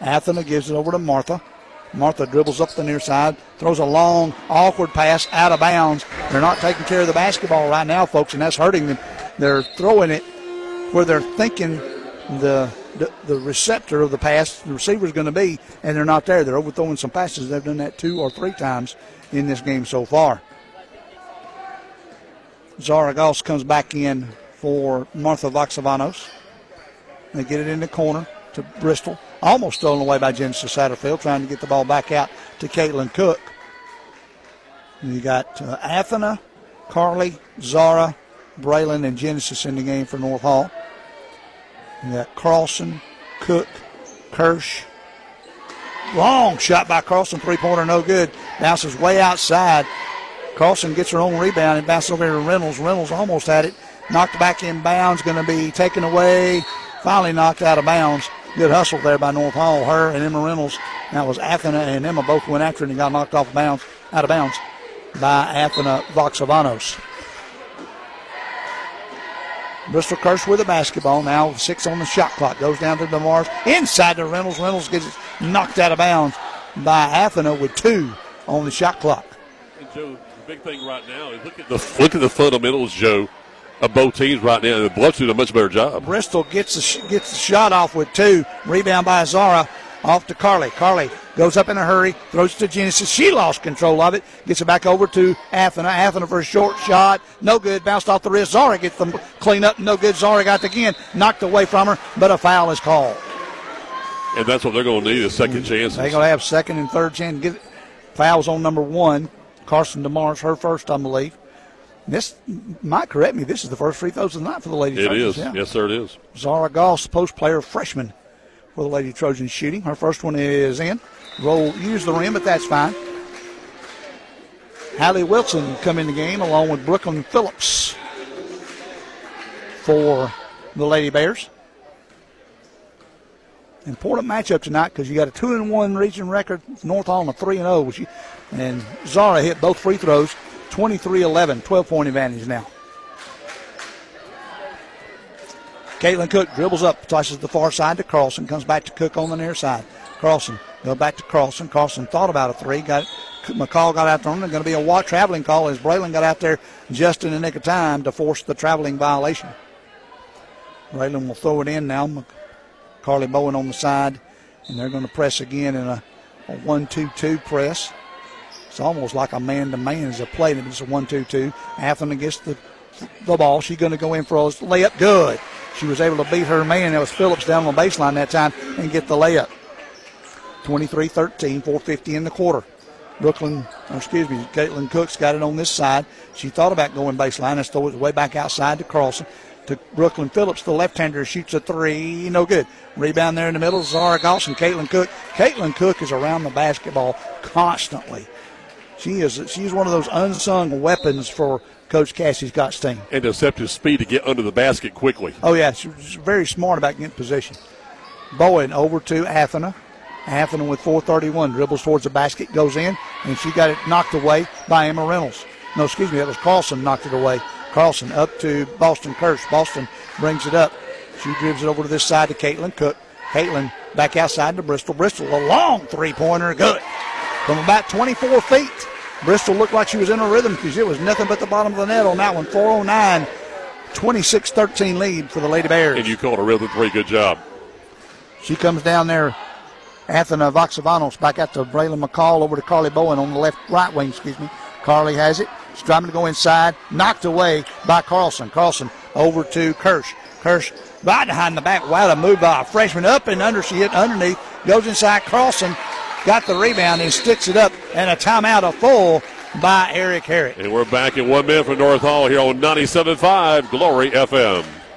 Athena gives it over to Martha. Martha dribbles up the near side, throws a long, awkward pass out of bounds. They're not taking care of the basketball right now, folks, and that's hurting them. They're throwing it where they're thinking the the, the receptor of the pass, the receiver is going to be, and they're not there. They're overthrowing some passes. They've done that two or three times in this game so far. Zara Goss comes back in for Martha Voxavanos. They get it in the corner to Bristol. Almost stolen away by Genesis Satterfield, trying to get the ball back out to Caitlin Cook. You got uh, Athena, Carly, Zara, Braylon, and Genesis in the game for North Hall. You got Carlson, Cook, Kirsch. Long shot by Carlson, three pointer, no good. Bounces way outside. Carlson gets her own rebound and bounces over to Reynolds. Reynolds almost had it. Knocked back in bounds, going to be taken away. Finally knocked out of bounds. Good hustle there by North Hall. Her and Emma Reynolds. That was Athena and Emma both went after it and got knocked off bounds, out of bounds by Athena Voxavanos. Bristol Kirsch with the basketball now. Six on the shot clock. Goes down to DeMars. Inside to Reynolds. Reynolds gets knocked out of bounds by Athena with two on the shot clock. And Joe, the big thing right now is look at the look at the fundamentals, Joe, of both teams right now. The Bluffs doing a much better job. Bristol gets the, gets the shot off with two. Rebound by Zara off to Carly. Carly goes up in a hurry, throws it to Genesis. She lost control of it, gets it back over to Athena. Athena for a short shot, no good, bounced off the wrist. Zara gets them clean up, no good. Zara got it again, knocked away from her, but a foul is called. And that's what they're going to need a second mm-hmm. chance. They're going to have second and third chance. Get fouls on number one. Carson DeMars, her first, I believe. This might correct me. This is the first free throws of the night for the ladies. It is. Yeah. Yes, sir. It is. Zara Goss, post player, freshman for the Lady Trojans shooting. Her first one is in. Roll, use the rim, but that's fine. Hallie Wilson come in the game along with Brooklyn Phillips for the Lady Bears. Important matchup tonight because you got a two and one region record. North Hall a three and oh, zero, and Zara hit both free throws. 23-11, 12 point advantage now. Caitlin Cook dribbles up, tosses the far side to Carlson, comes back to Cook on the near side. Carlson go back to Carlson. Carlson thought about a three, got McCall got out there. There's going to be a traveling call as Braylon got out there just in the nick of time to force the traveling violation. Braylon will throw it in now. Carly Bowen on the side, and they're going to press again in a, a 1 2 2 press. It's almost like a man to man as a play, but it's a 1 2 2. Atherton gets the, the ball. She's going to go in for a layup. Good. She was able to beat her man. That was Phillips down on the baseline that time and get the layup. 23 13, 450 in the quarter. Brooklyn, excuse me, Caitlin Cooks got it on this side. She thought about going baseline and throw it way back outside to Carlson. To Brooklyn Phillips, the left-hander shoots a three, no good. Rebound there in the middle, Zara and Caitlin Cook. Caitlin Cook is around the basketball constantly. She is she's one of those unsung weapons for Coach Cassie Scott's team. And deceptive speed to get under the basket quickly. Oh yeah, she's very smart about getting position. Bowen over to Athena. Athena with 431 dribbles towards the basket, goes in, and she got it knocked away by Emma Reynolds. No, excuse me, that was Carlson knocked it away. Carlson up to Boston Kirsch. Boston brings it up. She drives it over to this side to Caitlin Cook. Caitlin back outside to Bristol. Bristol, a long three pointer, good. From about 24 feet. Bristol looked like she was in a rhythm because it was nothing but the bottom of the net on that one. 409, 26 13 lead for the Lady Bears. And you called a rhythm three. Good job. She comes down there Athena Voxavanos back out to Braylon McCall over to Carly Bowen on the left, right wing, excuse me. Carly has it. She's driving to go inside. Knocked away by Carlson. Carlson over to Kirsch. Kirsch right behind the back. Wow, a move by a freshman up and under. She hit underneath. Goes inside. Carlson got the rebound and sticks it up. And a timeout, a full by Eric Herrick. And we're back in one minute from North Hall here on 97.5 Glory FM.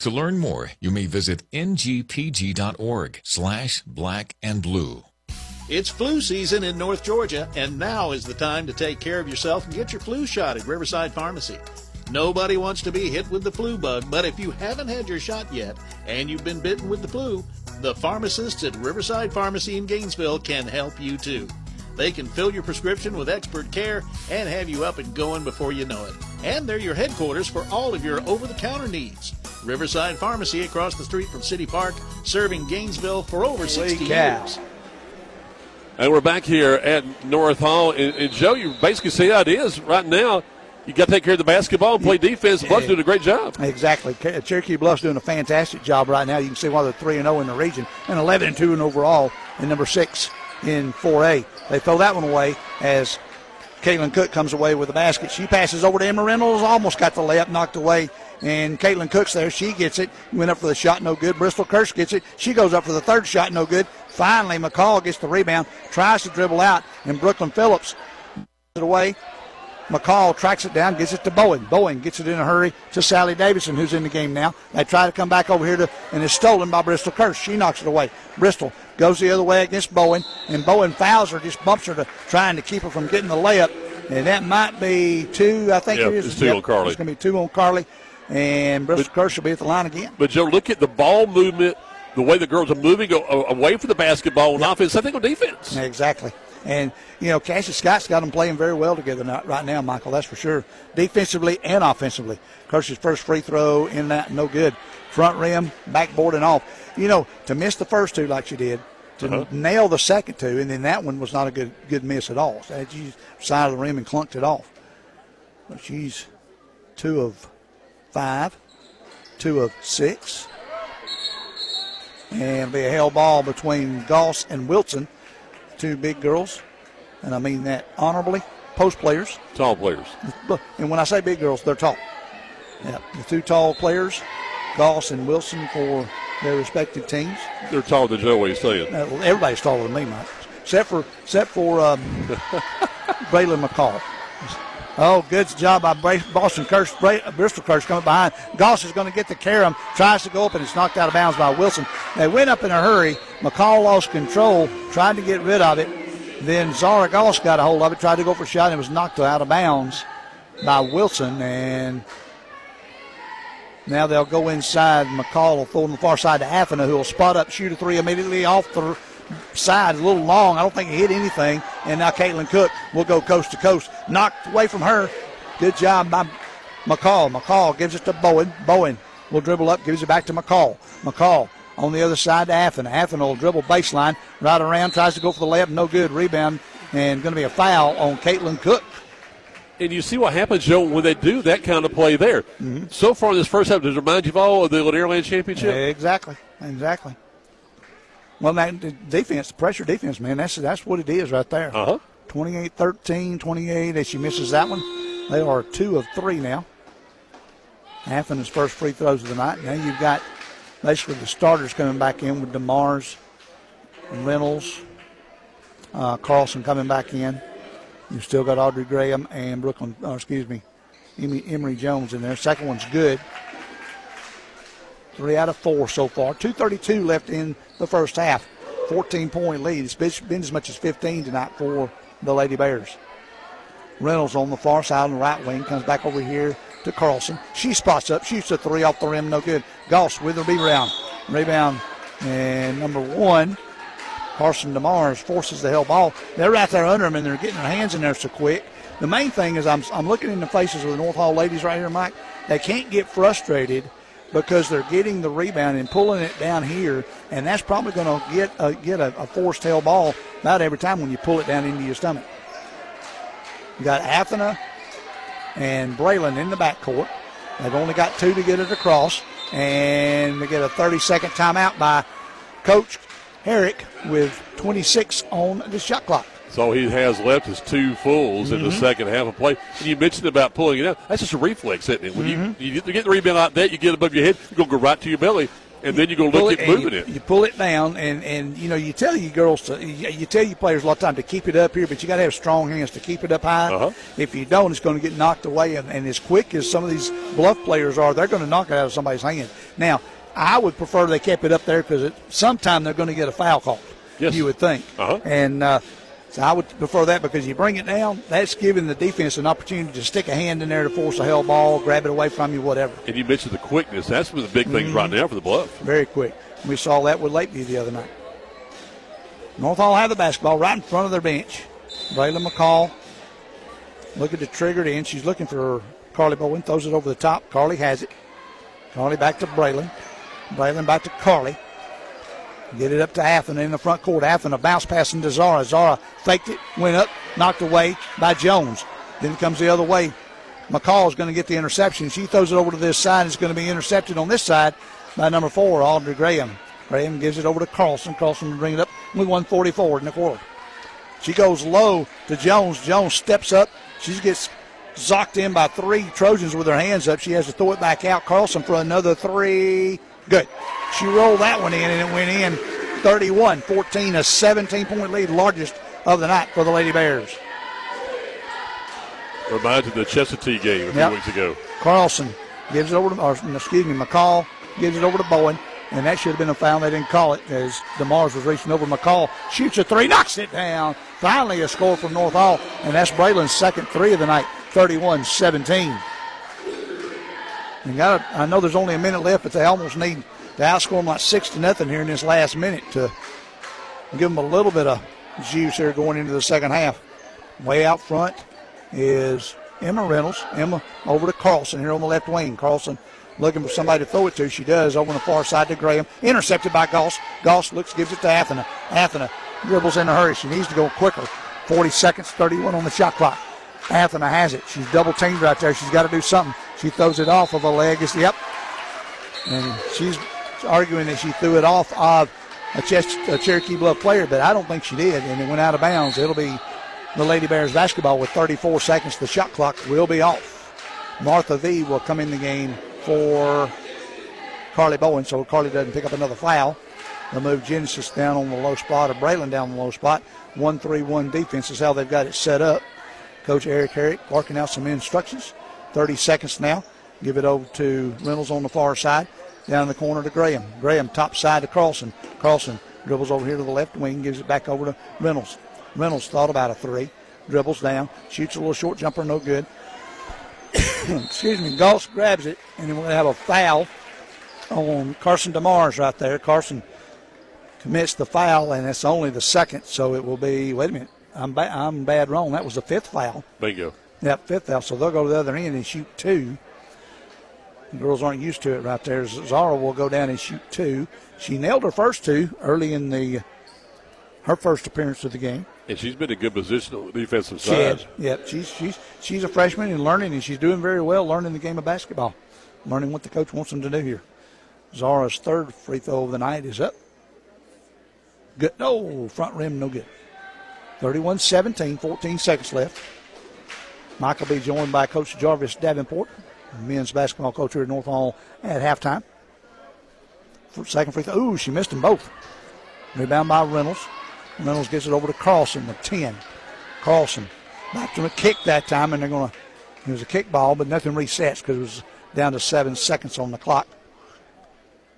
To learn more, you may visit ngpg.org slash black and blue. It's flu season in North Georgia, and now is the time to take care of yourself and get your flu shot at Riverside Pharmacy. Nobody wants to be hit with the flu bug, but if you haven't had your shot yet and you've been bitten with the flu, the pharmacists at Riverside Pharmacy in Gainesville can help you too. They can fill your prescription with expert care and have you up and going before you know it. And they're your headquarters for all of your over the counter needs. Riverside Pharmacy across the street from City Park, serving Gainesville for over 60 years. And we're back here at North Hall. And, and Joe, you basically see how it is right now. You got to take care of the basketball and play defense. Bluff's doing a great job. Exactly. Cherokee Bluff's doing a fantastic job right now. You can see why they're 3 0 in the region and 11 and 2 in overall, and number six in 4A. They throw that one away as Caitlin Cook comes away with the basket. She passes over to Emma Reynolds, almost got the layup knocked away. And Caitlin Cook's there. She gets it. Went up for the shot, no good. Bristol Kirsch gets it. She goes up for the third shot, no good. Finally, McCall gets the rebound, tries to dribble out, and Brooklyn Phillips it away. McCall tracks it down, gets it to Bowen. Bowen gets it in a hurry to Sally Davidson, who's in the game now. They try to come back over here to, and is stolen by Bristol Kirsch. She knocks it away. Bristol goes the other way against Bowen, and Bowen fouls her, just bumps her to trying to keep her from getting the layup. And that might be two, I think yep, it is. It's two yep, on Carly. It's going to be two on Carly, and Bristol Kirsch will be at the line again. But Joe, look at the ball movement, the way the girls are moving away from the basketball on yep. offense. I think on defense. Exactly. And, you know, Cassie Scott's got them playing very well together right now, Michael, that's for sure. Defensively and offensively. Kirsch's first free throw in that, no good. Front rim, backboard and off. You know, to miss the first two like she did, to uh-huh. nail the second two, and then that one was not a good good miss at all. So she side of the rim and clunked it off. But she's two of five, two of six. And be a hell ball between Goss and Wilson two big girls, and I mean that honorably. Post players, tall players, and when I say big girls, they're tall. Yeah, the two tall players, Goss and Wilson for their respective teams. They're taller than Joe. What you saying? Uh, well, everybody's taller than me, Mike, except for except for um, Braylon McCall. Oh, good job by Boston Kirsch, Bristol Kirsch coming behind. Goss is going to get the carom, tries to go up, and it's knocked out of bounds by Wilson. They went up in a hurry. McCall lost control, tried to get rid of it. Then Zara Goss got a hold of it, tried to go for a shot, and it was knocked out of bounds. by Wilson, and now they'll go inside. McCall will throw on the far side to Athena, who will spot up, shoot a three immediately off the side, a little long. I don't think he hit anything. And now Caitlin Cook will go coast to coast. Knocked away from her. Good job by McCall. McCall gives it to Bowen. Bowen will dribble up, gives it back to McCall. McCall on the other side to Athena. Athena will dribble baseline, right around, tries to go for the layup, no good. Rebound, and going to be a foul on Caitlin Cook. And you see what happens, Joe, when they do that kind of play there. Mm-hmm. So far, in this first half, does it remind you of all of the Lanier Championship? Exactly, exactly. Well, that defense, pressure defense, man, that's that's what it is right there. Uh huh. 28 13, 28, as she misses that one. They are two of three now. Half in his first free throws of the night. Now you've got basically the starters coming back in with DeMars, Reynolds, uh, Carlson coming back in. You've still got Audrey Graham and Brooklyn, uh, excuse me, Emery Jones in there. Second one's good. Three out of four so far. 2.32 left in the first half. 14 point lead. It's been as much as 15 tonight for the Lady Bears. Reynolds on the far side on the right wing comes back over here to Carlson. She spots up, shoots a three off the rim, no good. Goss with the rebound. Rebound and number one, Carson DeMars forces the hell ball. They're right there under him and they're getting their hands in there so quick. The main thing is I'm, I'm looking in the faces of the North Hall ladies right here, Mike. They can't get frustrated because they're getting the rebound and pulling it down here, and that's probably going to get a, get a, a forced tail ball about every time when you pull it down into your stomach. You got Athena and Braylon in the backcourt. They've only got two to get it across, and they get a 30 second timeout by Coach Herrick with 26 on the shot clock. So he has left his two fulls mm-hmm. in the mm-hmm. second half of play. And you mentioned about pulling it out. That's just a reflex, isn't it? When mm-hmm. you, you get the rebound like that, you get above your head, you're going to go right to your belly and then you go look at moving you, it. You pull it down, and and you know you tell you girls to you tell you players a lot of time to keep it up here, but you got to have strong hands to keep it up high. Uh-huh. If you don't, it's going to get knocked away, and, and as quick as some of these bluff players are, they're going to knock it out of somebody's hand. Now, I would prefer they kept it up there because sometime they're going to get a foul call. Yes. You would think, uh-huh. and. Uh, so I would prefer that because you bring it down, that's giving the defense an opportunity to stick a hand in there to force a hell ball, grab it away from you, whatever. And you mentioned the quickness. That's one of the big things mm-hmm. right now for the Bluff. Very quick. We saw that with Lakeview the other night. North Hall have the basketball right in front of their bench. Braylon McCall look at the triggered in. She's looking for Carly Bowen. Throws it over the top. Carly has it. Carly back to Braylon. Braylon back to Carly. Get it up to Athena in the front court. Athena bounce pass into Zara. Zara faked it, went up, knocked away by Jones. Then it comes the other way. McCall is going to get the interception. She throws it over to this side. It's going to be intercepted on this side by number four, Audrey Graham. Graham gives it over to Carlson. Carlson will bring it up with 144 in the quarter. She goes low to Jones. Jones steps up. She gets zocked in by three Trojans with her hands up. She has to throw it back out. Carlson for another three. Good. She rolled that one in and it went in 31 14, a 17 point lead, largest of the night for the Lady Bears. Reminds of the Chestatee game a few yep. weeks ago. Carlson gives it over to, or, excuse me, McCall gives it over to Bowen, and that should have been a foul. They didn't call it as DeMars was reaching over. McCall shoots a three, knocks it down. Finally, a score from North Hall, and that's Braylon's second three of the night, 31 17. And got I know there's only a minute left, but they almost need to outscore them like six to nothing here in this last minute to give them a little bit of juice here going into the second half. Way out front is Emma Reynolds. Emma over to Carlson here on the left wing. Carlson looking for somebody to throw it to. She does over on the far side to Graham. Intercepted by Goss. Goss looks, gives it to Athena. Athena dribbles in a hurry. She needs to go quicker. 40 seconds, 31 on the shot clock. Athena has it. She's double teamed right there. She's got to do something. She throws it off of a leg. Yep. And she's arguing that she threw it off of a, Chest, a Cherokee Bluff player, but I don't think she did, and it went out of bounds. It'll be the Lady Bears basketball with 34 seconds. The shot clock will be off. Martha V will come in the game for Carly Bowen, so Carly doesn't pick up another foul. They'll move Genesis down on the low spot, or Braylon down on the low spot. 1 3 1 defense is how they've got it set up. Coach Eric Herrick barking out some instructions. 30 seconds now. Give it over to Reynolds on the far side. Down in the corner to Graham. Graham top side to Carlson. Carlson dribbles over here to the left wing, gives it back over to Reynolds. Reynolds thought about a three. Dribbles down, shoots a little short jumper, no good. excuse me, Goss grabs it, and then we're going to have a foul on Carson DeMars right there. Carson commits the foul, and it's only the second, so it will be. Wait a minute, I'm ba- I'm bad wrong. That was the fifth foul. Bingo. Yep, fifth out. So they'll go to the other end and shoot two. The girls aren't used to it right there. Zara will go down and shoot two. She nailed her first two early in the her first appearance of the game. And she's been in good position on the defensive She side. Yep, she's she's she's a freshman and learning, and she's doing very well learning the game of basketball, learning what the coach wants them to do here. Zara's third free throw of the night is up. Good. No, front rim, no good. 31 17, 14 seconds left. Mike will be joined by Coach Jarvis Davenport, men's basketball coach here at North Hall at halftime. For second free throw. Ooh, she missed them both. Rebound by Reynolds. Reynolds gets it over to Carlson with 10. Carlson back to a kick that time, and they're going to. It was a kick ball, but nothing resets because it was down to seven seconds on the clock.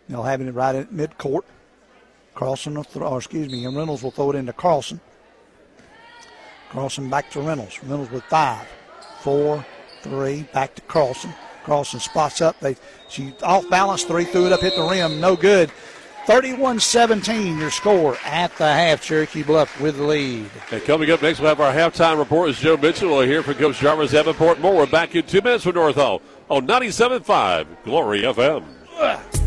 They'll have it right at midcourt. Carlson will throw, or excuse me, and Reynolds will throw it into Carlson. Carlson back to Reynolds. Reynolds with five, four, three, back to Carlson. Carlson spots up. They she off balance three, threw it up, hit the rim, no good. 31-17 your score at the half. Cherokee Bluff with the lead. And coming up next, we'll have our halftime report as Joe Mitchell will hear from Coach Jarvis Davenport. More We're back in two minutes for North Hall on 97.5 Glory FM.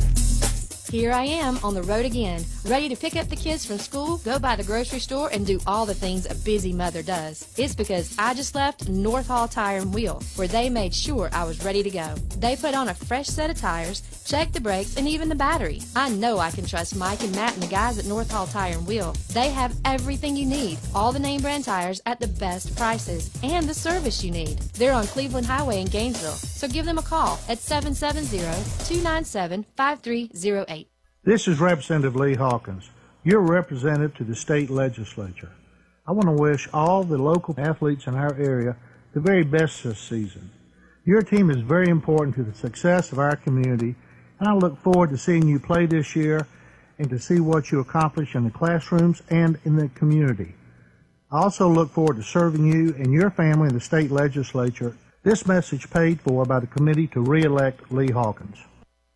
Here I am on the road again, ready to pick up the kids from school, go by the grocery store, and do all the things a busy mother does. It's because I just left North Hall Tire and Wheel, where they made sure I was ready to go. They put on a fresh set of tires, checked the brakes, and even the battery. I know I can trust Mike and Matt and the guys at North Hall Tire and Wheel. They have everything you need, all the name brand tires at the best prices, and the service you need. They're on Cleveland Highway in Gainesville, so give them a call at 770-297-5308. This is Representative Lee Hawkins, your representative to the state legislature. I want to wish all the local athletes in our area the very best this season. Your team is very important to the success of our community, and I look forward to seeing you play this year and to see what you accomplish in the classrooms and in the community. I also look forward to serving you and your family in the state legislature. This message paid for by the committee to re-elect Lee Hawkins.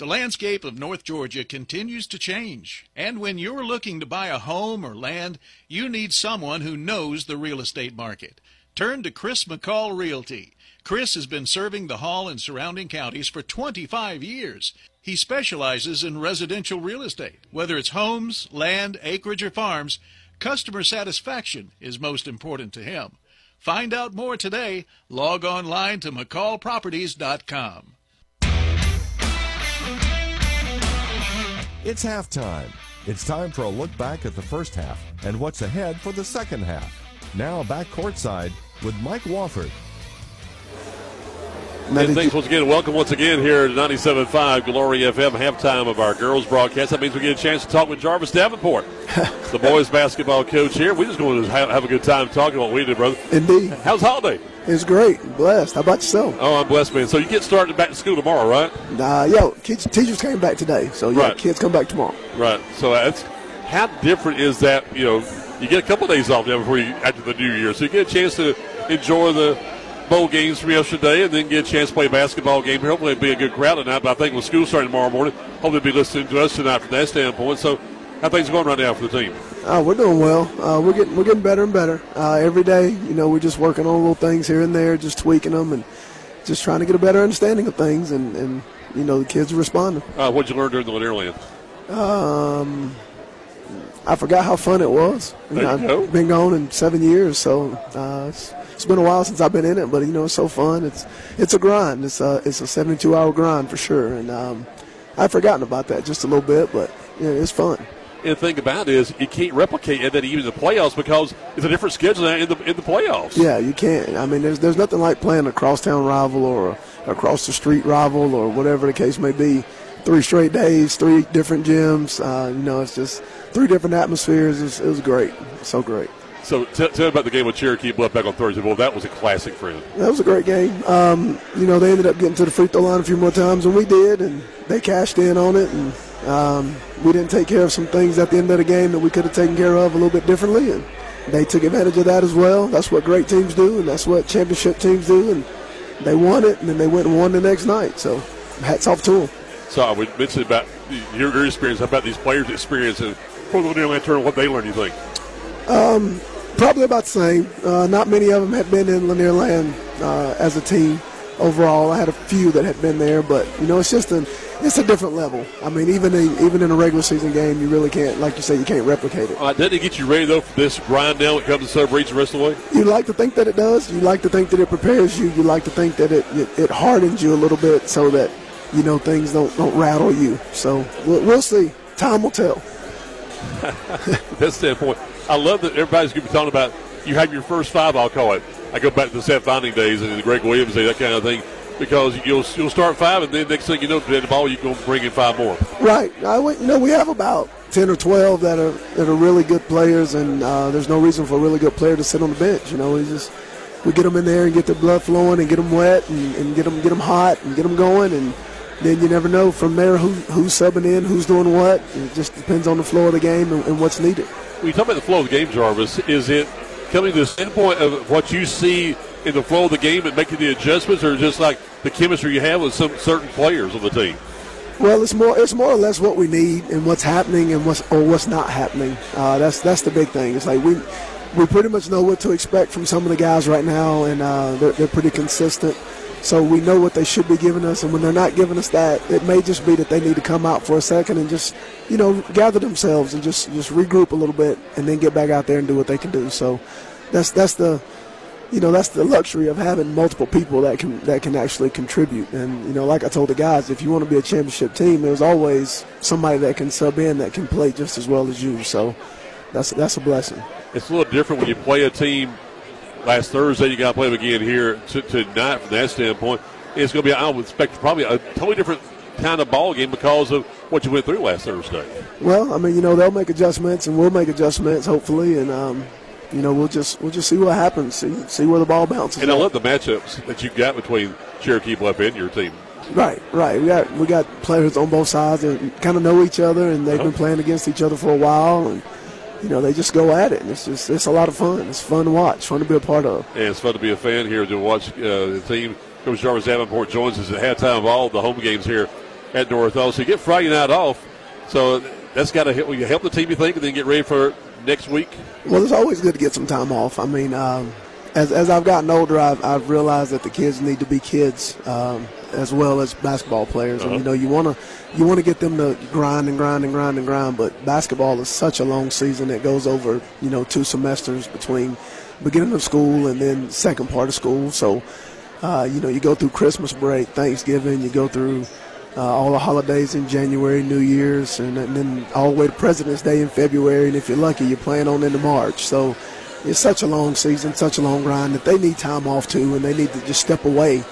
The landscape of North Georgia continues to change. And when you're looking to buy a home or land, you need someone who knows the real estate market. Turn to Chris McCall Realty. Chris has been serving the Hall and surrounding counties for 25 years. He specializes in residential real estate. Whether it's homes, land, acreage, or farms, customer satisfaction is most important to him. Find out more today. Log online to McCallProperties.com. It's halftime. It's time for a look back at the first half and what's ahead for the second half. Now back courtside with Mike Wofford. And thanks once again. Welcome once again here to 97.5 Glory FM halftime of our girls broadcast. That means we get a chance to talk with Jarvis Davenport, the boys basketball coach here. We just going to have, have a good time talking about what we did, brother. Indeed. How's holiday? It's great. Blessed. How about yourself? Oh, I'm blessed, man. So you get started back to school tomorrow, right? Nah, yo, kids, teachers came back today, so yeah, Right. kids come back tomorrow. Right. So that's how different is that? You know, you get a couple of days off now before you after the new year, so you get a chance to enjoy the bowl games from yesterday, and then get a chance to play a basketball game here. Hopefully, it'll be a good crowd tonight. But I think with school starting tomorrow morning, hopefully, they'll be listening to us tonight from that standpoint. So, how things going right now for the team? Uh, we're doing well. Uh, we're getting we're getting better and better uh, every day. You know, we're just working on little things here and there, just tweaking them, and just trying to get a better understanding of things. And, and you know, the kids are responding. Uh, what'd you learn during the Lanier Um, I forgot how fun it was. You I've been gone in seven years, so uh, it's, it's been a while since I've been in it. But you know, it's so fun. It's it's a grind. It's a it's a 72 hour grind for sure. And um, I've forgotten about that just a little bit, but yeah, it's fun. And the thing about it is, you can't replicate that even in the playoffs because it's a different schedule in the in the playoffs. Yeah, you can't. I mean, there's there's nothing like playing a crosstown rival or a across the street rival or whatever the case may be. Three straight days, three different gyms. Uh, you know, it's just three different atmospheres. It was, it was great, so great. So t- tell me about the game with Cherokee Bluff back on Thursday. Well, that was a classic for them. That was a great game. Um, you know, they ended up getting to the free throw line a few more times than we did, and they cashed in on it. And um, we didn't take care of some things at the end of the game that we could have taken care of a little bit differently, and they took advantage of that as well. That's what great teams do, and that's what championship teams do. And they won it, and then they went and won the next night. So hats off to them. So I would mention about your, your experience. How about these players' experience and the Lanier Tournament? What they learned, you think? Um, probably about the same. Uh, not many of them had been in Lanierland uh, as a team overall. I had a few that had been there, but you know, it's just an it's a different level. I mean, even in, even in a regular season game, you really can't, like you say, you can't replicate it. Uh, doesn't it get you ready though for this grind now when it comes to celebrating the rest of the way? You like to think that it does. You like to think that it prepares you. You like to think that it it, it hardens you a little bit so that you know things don't don't rattle you. So we'll, we'll see. Time will tell. That's the standpoint, I love that everybody's going to be talking about. You have your first five, I'll call it. I go back to the Seth Finding days and the Greg Williams day, that kind of thing because you'll you'll start five, and then next thing you know, the ball you're going to bring in five more. Right. I you know we have about ten or twelve that are that are really good players, and uh, there's no reason for a really good player to sit on the bench. You know, we just we get them in there and get the blood flowing and get them wet and, and get them get them hot and get them going, and then you never know from there who, who's subbing in, who's doing what. It just depends on the flow of the game and, and what's needed. When you talk about the flow of the game, Jarvis, is it coming to the standpoint of what you see in the flow of the game and making the adjustments, or just like the chemistry you have with some certain players on the team? Well, it's more it's more or less what we need and what's happening and what's or what's not happening. Uh, that's that's the big thing. It's like we we pretty much know what to expect from some of the guys right now, and uh, they're, they're pretty consistent. So we know what they should be giving us, and when they're not giving us that, it may just be that they need to come out for a second and just, you know, gather themselves and just just regroup a little bit, and then get back out there and do what they can do. So that's that's the you know that's the luxury of having multiple people that can that can actually contribute. And you know, like I told the guys, if you want to be a championship team, there's always somebody that can sub in that can play just as well as you. So that's that's a blessing. It's a little different when you play a team. Last Thursday, you got to play them again here to, tonight. From that standpoint, it's going to be I would expect probably a totally different kind of ball game because of what you went through last Thursday. Well, I mean, you know, they'll make adjustments and we'll make adjustments, hopefully, and um, you know, we'll just we'll just see what happens, see see where the ball bounces. And at. I love the matchups that you've got between Cherokee Bluff and your team. Right, right. We got we got players on both sides that kind of know each other, and they've uh-huh. been playing against each other for a while, and you know they just go at it. And it's just it's a lot of fun. It's fun to watch, fun to be a part of. And it's fun to be a fan here to watch uh, the team. Coach Jarvis Davenport joins us at halftime of all the home games here at North Hall. So you get Friday night off. So that's got to help, Will you help the team, you think, and then get ready for next week? Well, it's always good to get some time off. I mean, um, as, as I've gotten older, I've, I've realized that the kids need to be kids um, as well as basketball players. Uh-huh. And you know, you want to you want to get them to grind and grind and grind and grind. But basketball is such a long season; it goes over you know two semesters between beginning of school and then second part of school. So, uh, you know, you go through Christmas break, Thanksgiving, you go through uh, all the holidays in January, New Year's, and, and, then all the way to President's Day in February. And if you're lucky, you're playing on into March. So it's such a long season, such a long grind that they need time off too, and they need to just step away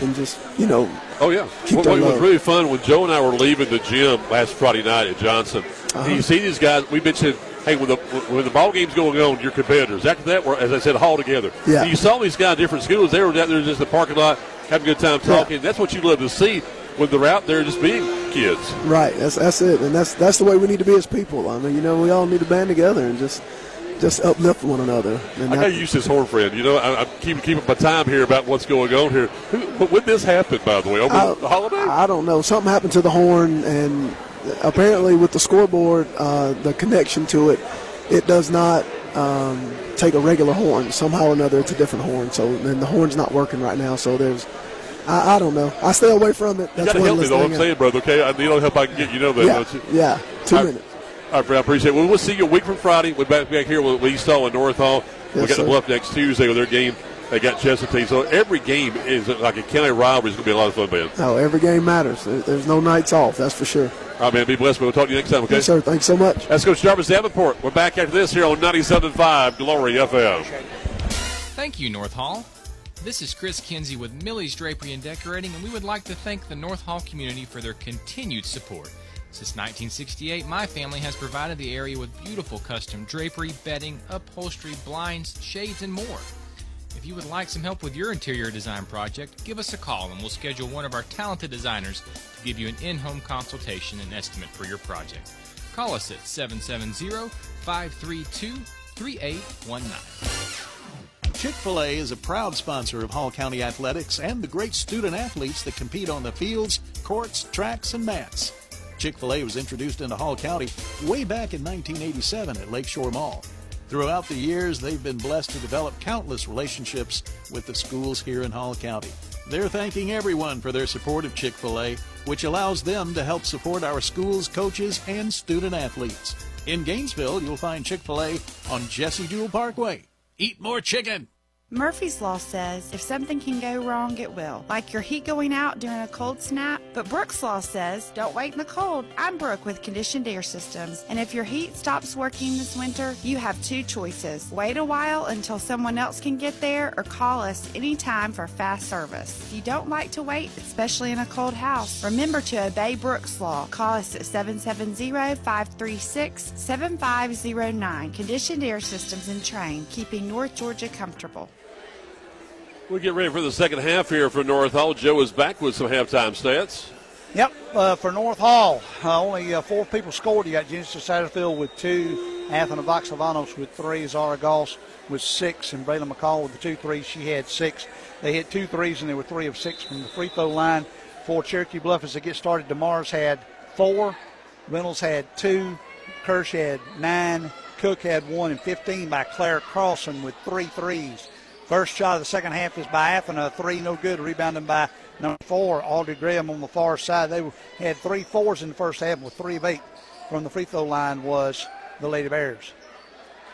and just, you know. Oh, yeah. Keep well, it was really fun when Joe and I were leaving the gym last Friday night at Johnson. Uh-huh. you see these guys, we mentioned hey, when the when the ball game's going on, your competitors. After that, we're, as I said, haul together. Yeah. And you saw these guys, different schools. They were out there just in the parking lot, having a good time talking. Yeah. That's what you love to see when they're out there just being kids. Right. That's that's it, and that's that's the way we need to be as people. I mean, you know, we all need to band together and just just uplift one another. And I got to use this horn friend. You know, I, am keeping keeping my time here about what's going on here. But when this happened, by the way, over I, the holiday? I don't know. Something happened to the horn, and apparently with the scoreboard, uh, the connection to it, it does not. Um, take a regular horn somehow or another it's a different horn so then the horn's not working right now so there's I, I, don't know. I stay away from it. That's you got to help me, though. I'm saying, brother. Okay, I need all help I can get. You know that. Yeah. Yeah. Two all minutes. Right. All right, I appreciate it. Well, we'll see you a week from Friday. We're back back here with East Hall and North Hall. Yes, we got sir. the Bluff next Tuesday with their game. They got Chestatee. So every game is like a county rivalry. It's going to be a lot of fun, man. Oh, every game matters. There's no nights off. That's for sure. All right, man. Be blessed. We'll talk to you next time, okay? Yes, sir. Thanks so much. That's Coach Jarvis Davenport. We're back after this here on 97.5 Glory FM. Thank you, North Hall. This is Chris Kinsey with Millie's Drapery and Decorating, and we would like to thank the North Hall community for their continued support. Since 1968, my family has provided the area with beautiful custom drapery, bedding, upholstery, blinds, shades, and more. If you would like some help with your interior design project, give us a call and we'll schedule one of our talented designers to give you an in home consultation and estimate for your project. Call us at 770 532 3819. Chick fil A is a proud sponsor of Hall County Athletics and the great student athletes that compete on the fields, courts, tracks, and mats. Chick fil A was introduced into Hall County way back in 1987 at Lakeshore Mall. Throughout the years, they've been blessed to develop countless relationships with the schools here in Hall County. They're thanking everyone for their support of Chick fil A, which allows them to help support our schools, coaches, and student athletes. In Gainesville, you'll find Chick fil A on Jesse Jewell Parkway. Eat more chicken! Murphy's Law says if something can go wrong, it will. Like your heat going out during a cold snap. But Brooke's Law says don't wait in the cold. I'm Brooke with Conditioned Air Systems. And if your heat stops working this winter, you have two choices. Wait a while until someone else can get there or call us anytime for fast service. If you don't like to wait, especially in a cold house, remember to obey Brooke's Law. Call us at 770-536-7509. Conditioned Air Systems and Trane, keeping North Georgia comfortable. We'll get ready for the second half here for North Hall. Joe is back with some halftime stats. Yep, uh, for North Hall, uh, only uh, four people scored. You got Genesis Satterfield with two, Athena Voxavanos with three, Zara Goss with six, and Braylon McCall with the two threes. She had six. They hit two threes, and they were three of six from the free throw line. For Cherokee Bluff, as they get started, DeMars had four, Reynolds had two, Kirsch had nine, Cook had one, and 15 by Claire Carlson with three threes. First shot of the second half is by Athena, three no good, rebounded by number four, Audrey Graham on the far side. They had three fours in the first half with three of eight from the free throw line was the Lady Bears.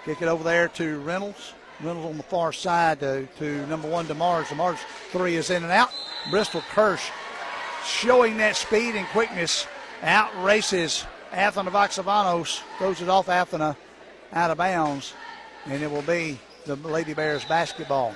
Kick it over there to Reynolds. Reynolds on the far side to, to number one, DeMars. DeMars three is in and out. Bristol Kirsch showing that speed and quickness out races Athena Voxavanos, throws it off Athena out of bounds, and it will be the Lady Bears basketball.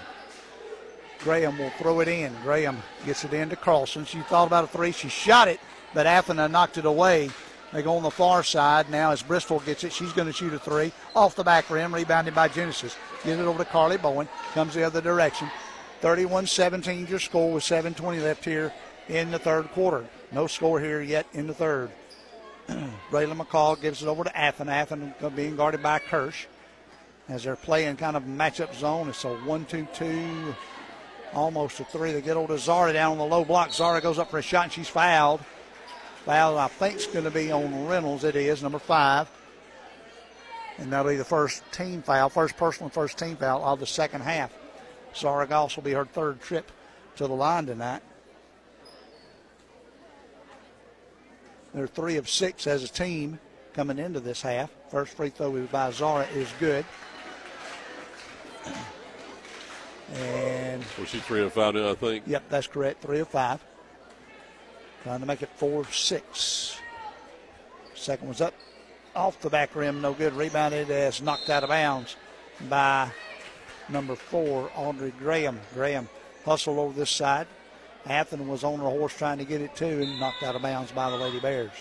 Graham will throw it in. Graham gets it in to Carlson. She thought about a three. She shot it, but Athena knocked it away. They go on the far side. Now as Bristol gets it, she's going to shoot a three. Off the back rim, rebounded by Genesis. Get it over to Carly Bowen. Comes the other direction. 31-17 your score with 7.20 left here in the third quarter. No score here yet in the third. Braylon McCall gives it over to Athena. Athena being guarded by Kirsch as they're playing kind of matchup zone. It's a one-two-two, almost a three. They get to Zara down on the low block. Zara goes up for a shot and she's fouled. Foul, I think, is going to be on Reynolds. It is number five. And that'll be the first team foul, first personal first team foul of the second half. Zara Goss will be her third trip to the line tonight. They're three of six as a team coming into this half. First free throw by Zara is good. And was she three of five now? I think. Yep, that's correct. Three of five. Trying to make it four of six. Second one's up off the back rim, no good. Rebounded as knocked out of bounds by number four, Audrey Graham. Graham hustled over this side. Athena was on her horse trying to get it too and knocked out of bounds by the Lady Bears.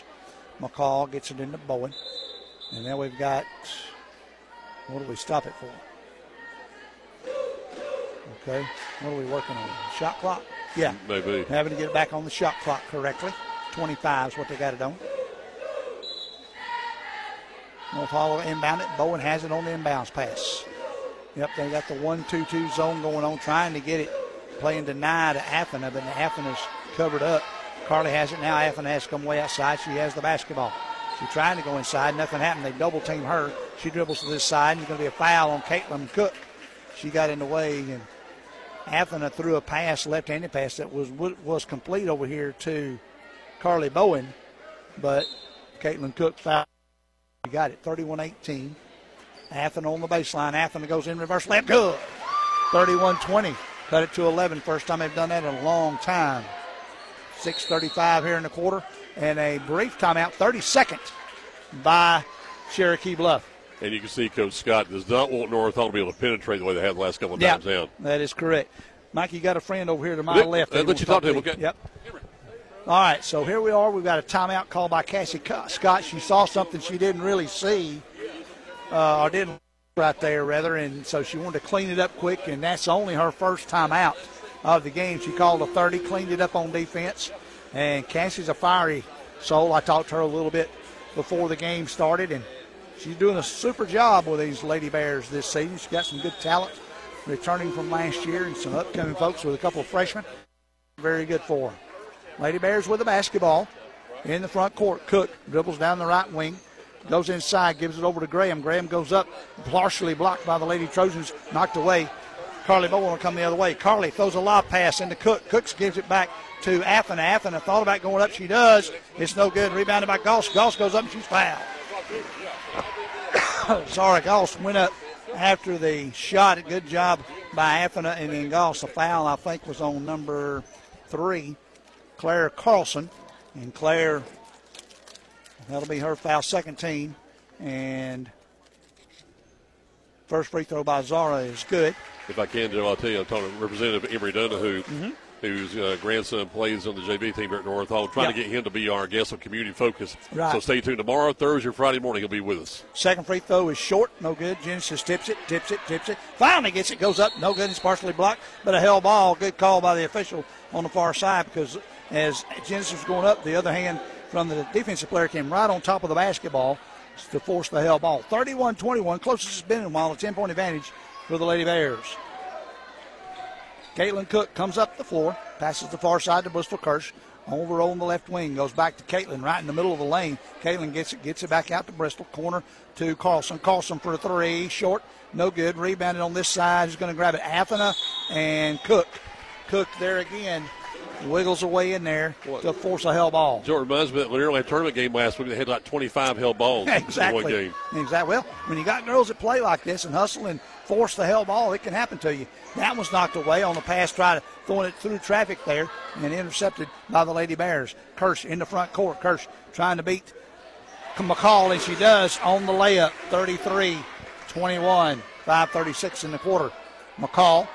McCall gets it into Bowen. And now we've got, what do we stop it for? Okay, what are we working on? Shot clock? Yeah. Maybe. Having to get it back on the shot clock correctly. 25 is what they got it on. North Hollow inbound it. Bowen has it on the inbounds pass. Yep, they got the 1 2 2 zone going on, trying to get it, playing deny to Athena, but is covered up. Carly has it now. Athena has come way outside. She has the basketball. She's trying to go inside. Nothing happened. They double team her. She dribbles to this side, and it's going to be a foul on Caitlin Cook. She got in the way, and Athena threw a pass, left-handed pass that was was complete over here to Carly Bowen, but Caitlin Cook fouled. You got it, 31-18. Athena on the baseline. Athena goes in reverse left. Good. 31-20. Cut it to 11. First time they've done that in a long time. 6.35 here in the quarter. and a brief timeout, 30 seconds by Cherokee Bluff. And you can see Coach Scott does not want North Hall to be able to penetrate the way they have the last couple of Yeah, times down. that is correct. Mike, you got a friend over here to my Let- left. let They you talk to him, okay? Yep. All right, so here we are. We've got a timeout called by Cassie Co- Scott. She saw something she didn't really see, uh, or didn't right there, rather, and so she wanted to clean it up quick, and that's only her first timeout of the game. She called a 30, cleaned it up on defense, and Cassie's a fiery soul. I talked to her a little bit before the game started, and she's doing a super job with these Lady Bears this season. She's got some good talent returning from last year and some upcoming folks with a couple of freshmen. Very good for her. Lady Bears with the basketball in the front court. Cook dribbles down the right wing, goes inside, gives it over to Graham. Graham goes up, partially blocked by the Lady Trojans, knocked away. Carly Bowen will come the other way. Carly throws a lob pass into Cook. Cooks gives it back to Athena. Athena thought about going up. She does. It's no good. Rebounded by Goss. Goss goes up and she's fouled. Goss went up after the shot. Good job by Athena and then Goss. The foul, I think, was on number three, Claire Carlson. And Claire, that'll be her foul, second team. And first free throw by Zara is good. If I can, Joe, I'll tell you, I'm talking to Representative Emory Dunahoo, Mm-hmm. Whose uh, grandson plays on the JV team here at North Hall, trying to get him to be our guest on Community Focus. Right. So stay tuned. Tomorrow, Thursday, or Friday morning, he'll be with us. Second free throw is short, no good. Genesis tips it, tips it, tips it. Finally gets it, goes up, no good. It's partially blocked, but a hell ball. Good call by the official on the far side because as Genesis was going up, the other hand from the defensive player came right on top of the basketball to force the hell ball. 31 21, closest it's been in a while, a 10 point advantage for the Lady Bears. Caitlin Cook comes up the floor, passes the far side to Bristol Kirsch. Over on the left wing, goes back to Caitlin right in the middle of the lane. Caitlin gets it, gets it back out to Bristol. Corner to Carlson. Carlson for a three, short, no good. Rebounded on this side. He's going to grab it? Athena and Cook. Cook there again. Wiggles away in there to force a hell ball. Joe, it reminds me of that Lanier tournament game last week. They had like 25 hell balls in one exactly. game. Exactly. Well, when you got girls that play like this and hustle and force the hell ball, it can happen to you. That was knocked away on the pass, try to throwing it through traffic there and intercepted by the Lady Bears. Kirsch in the front court. Kirsch trying to beat McCall, and she does on the layup 33 21, 536 in the quarter. McCall,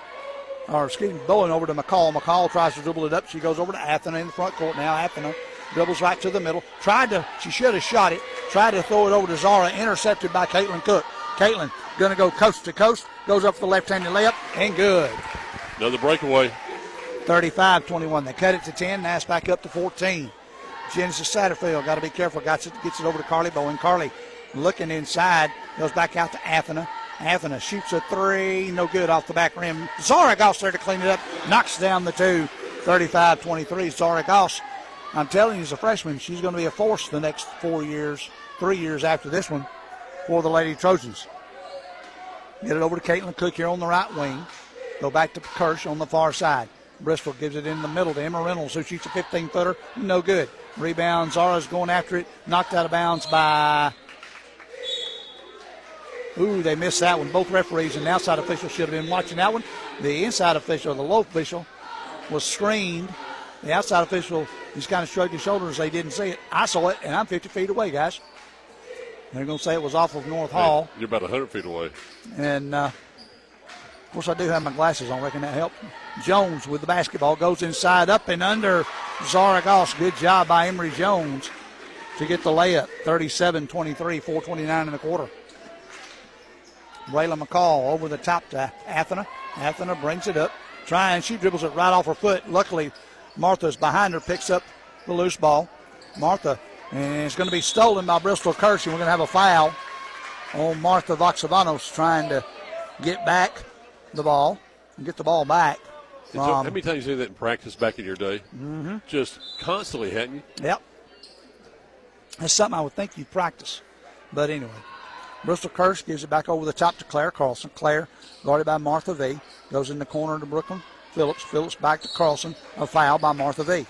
or excuse me, Bowen over to McCall. McCall tries to dribble it up. She goes over to Athena in the front court now. Athena dribbles right to the middle. Tried to, she should have shot it. Tried to throw it over to Zara, intercepted by Caitlin Cook. Caitlin going to go coast to coast, goes up for the left-handed layup, and good. Another breakaway. 35 21. They cut it to 10. Now it's back up to 14. Genesis Satterfield got to be careful. Gets it, gets it over to Carly Bowen. Carly looking inside, goes back out to Athena. Athena shoots a three, no good off the back rim. Zara Goss there to clean it up, knocks down the two. 35 23. Zara Goss, I'm telling you, as a freshman, she's going to be a force the next four years, three years after this one for the Lady Trojans. Get it over to Caitlin Cook here on the right wing. Go back to Kirsch on the far side. Bristol gives it in the middle to Emma Reynolds, who shoots a 15 footer. No good. Rebound. Zara's going after it. Knocked out of bounds by. Ooh, they missed that one. Both referees and the outside official should have been watching that one. The inside official, the low official, was screened. The outside official just kind of shrugged his shoulders. They didn't see it. I saw it, and I'm 50 feet away, guys. They're going to say it was off of North Hall. You're about 100 feet away. And uh, of course, I do have my glasses on. I reckon that helped. Jones with the basketball goes inside, up and under Zara Goss. Good job by Emery Jones to get the layup. 37 23, 429 in the quarter. Braylon McCall over the top to Athena. Athena brings it up, trying. She dribbles it right off her foot. Luckily, Martha's behind her, picks up the loose ball. Martha, and it's going to be stolen by Bristol Kirsch, and we're going to have a foul on Martha Voxavanos trying to get back the ball and get the ball back. So, how many times you that in practice back in your day? Mm-hmm. Just constantly, hadn't you? Yep. That's something I would think you'd practice. But anyway, Bristol Kirsch gives it back over the top to Claire Carlson. Claire, guarded by Martha V, goes in the corner to Brooklyn Phillips. Phillips back to Carlson. A foul by Martha V.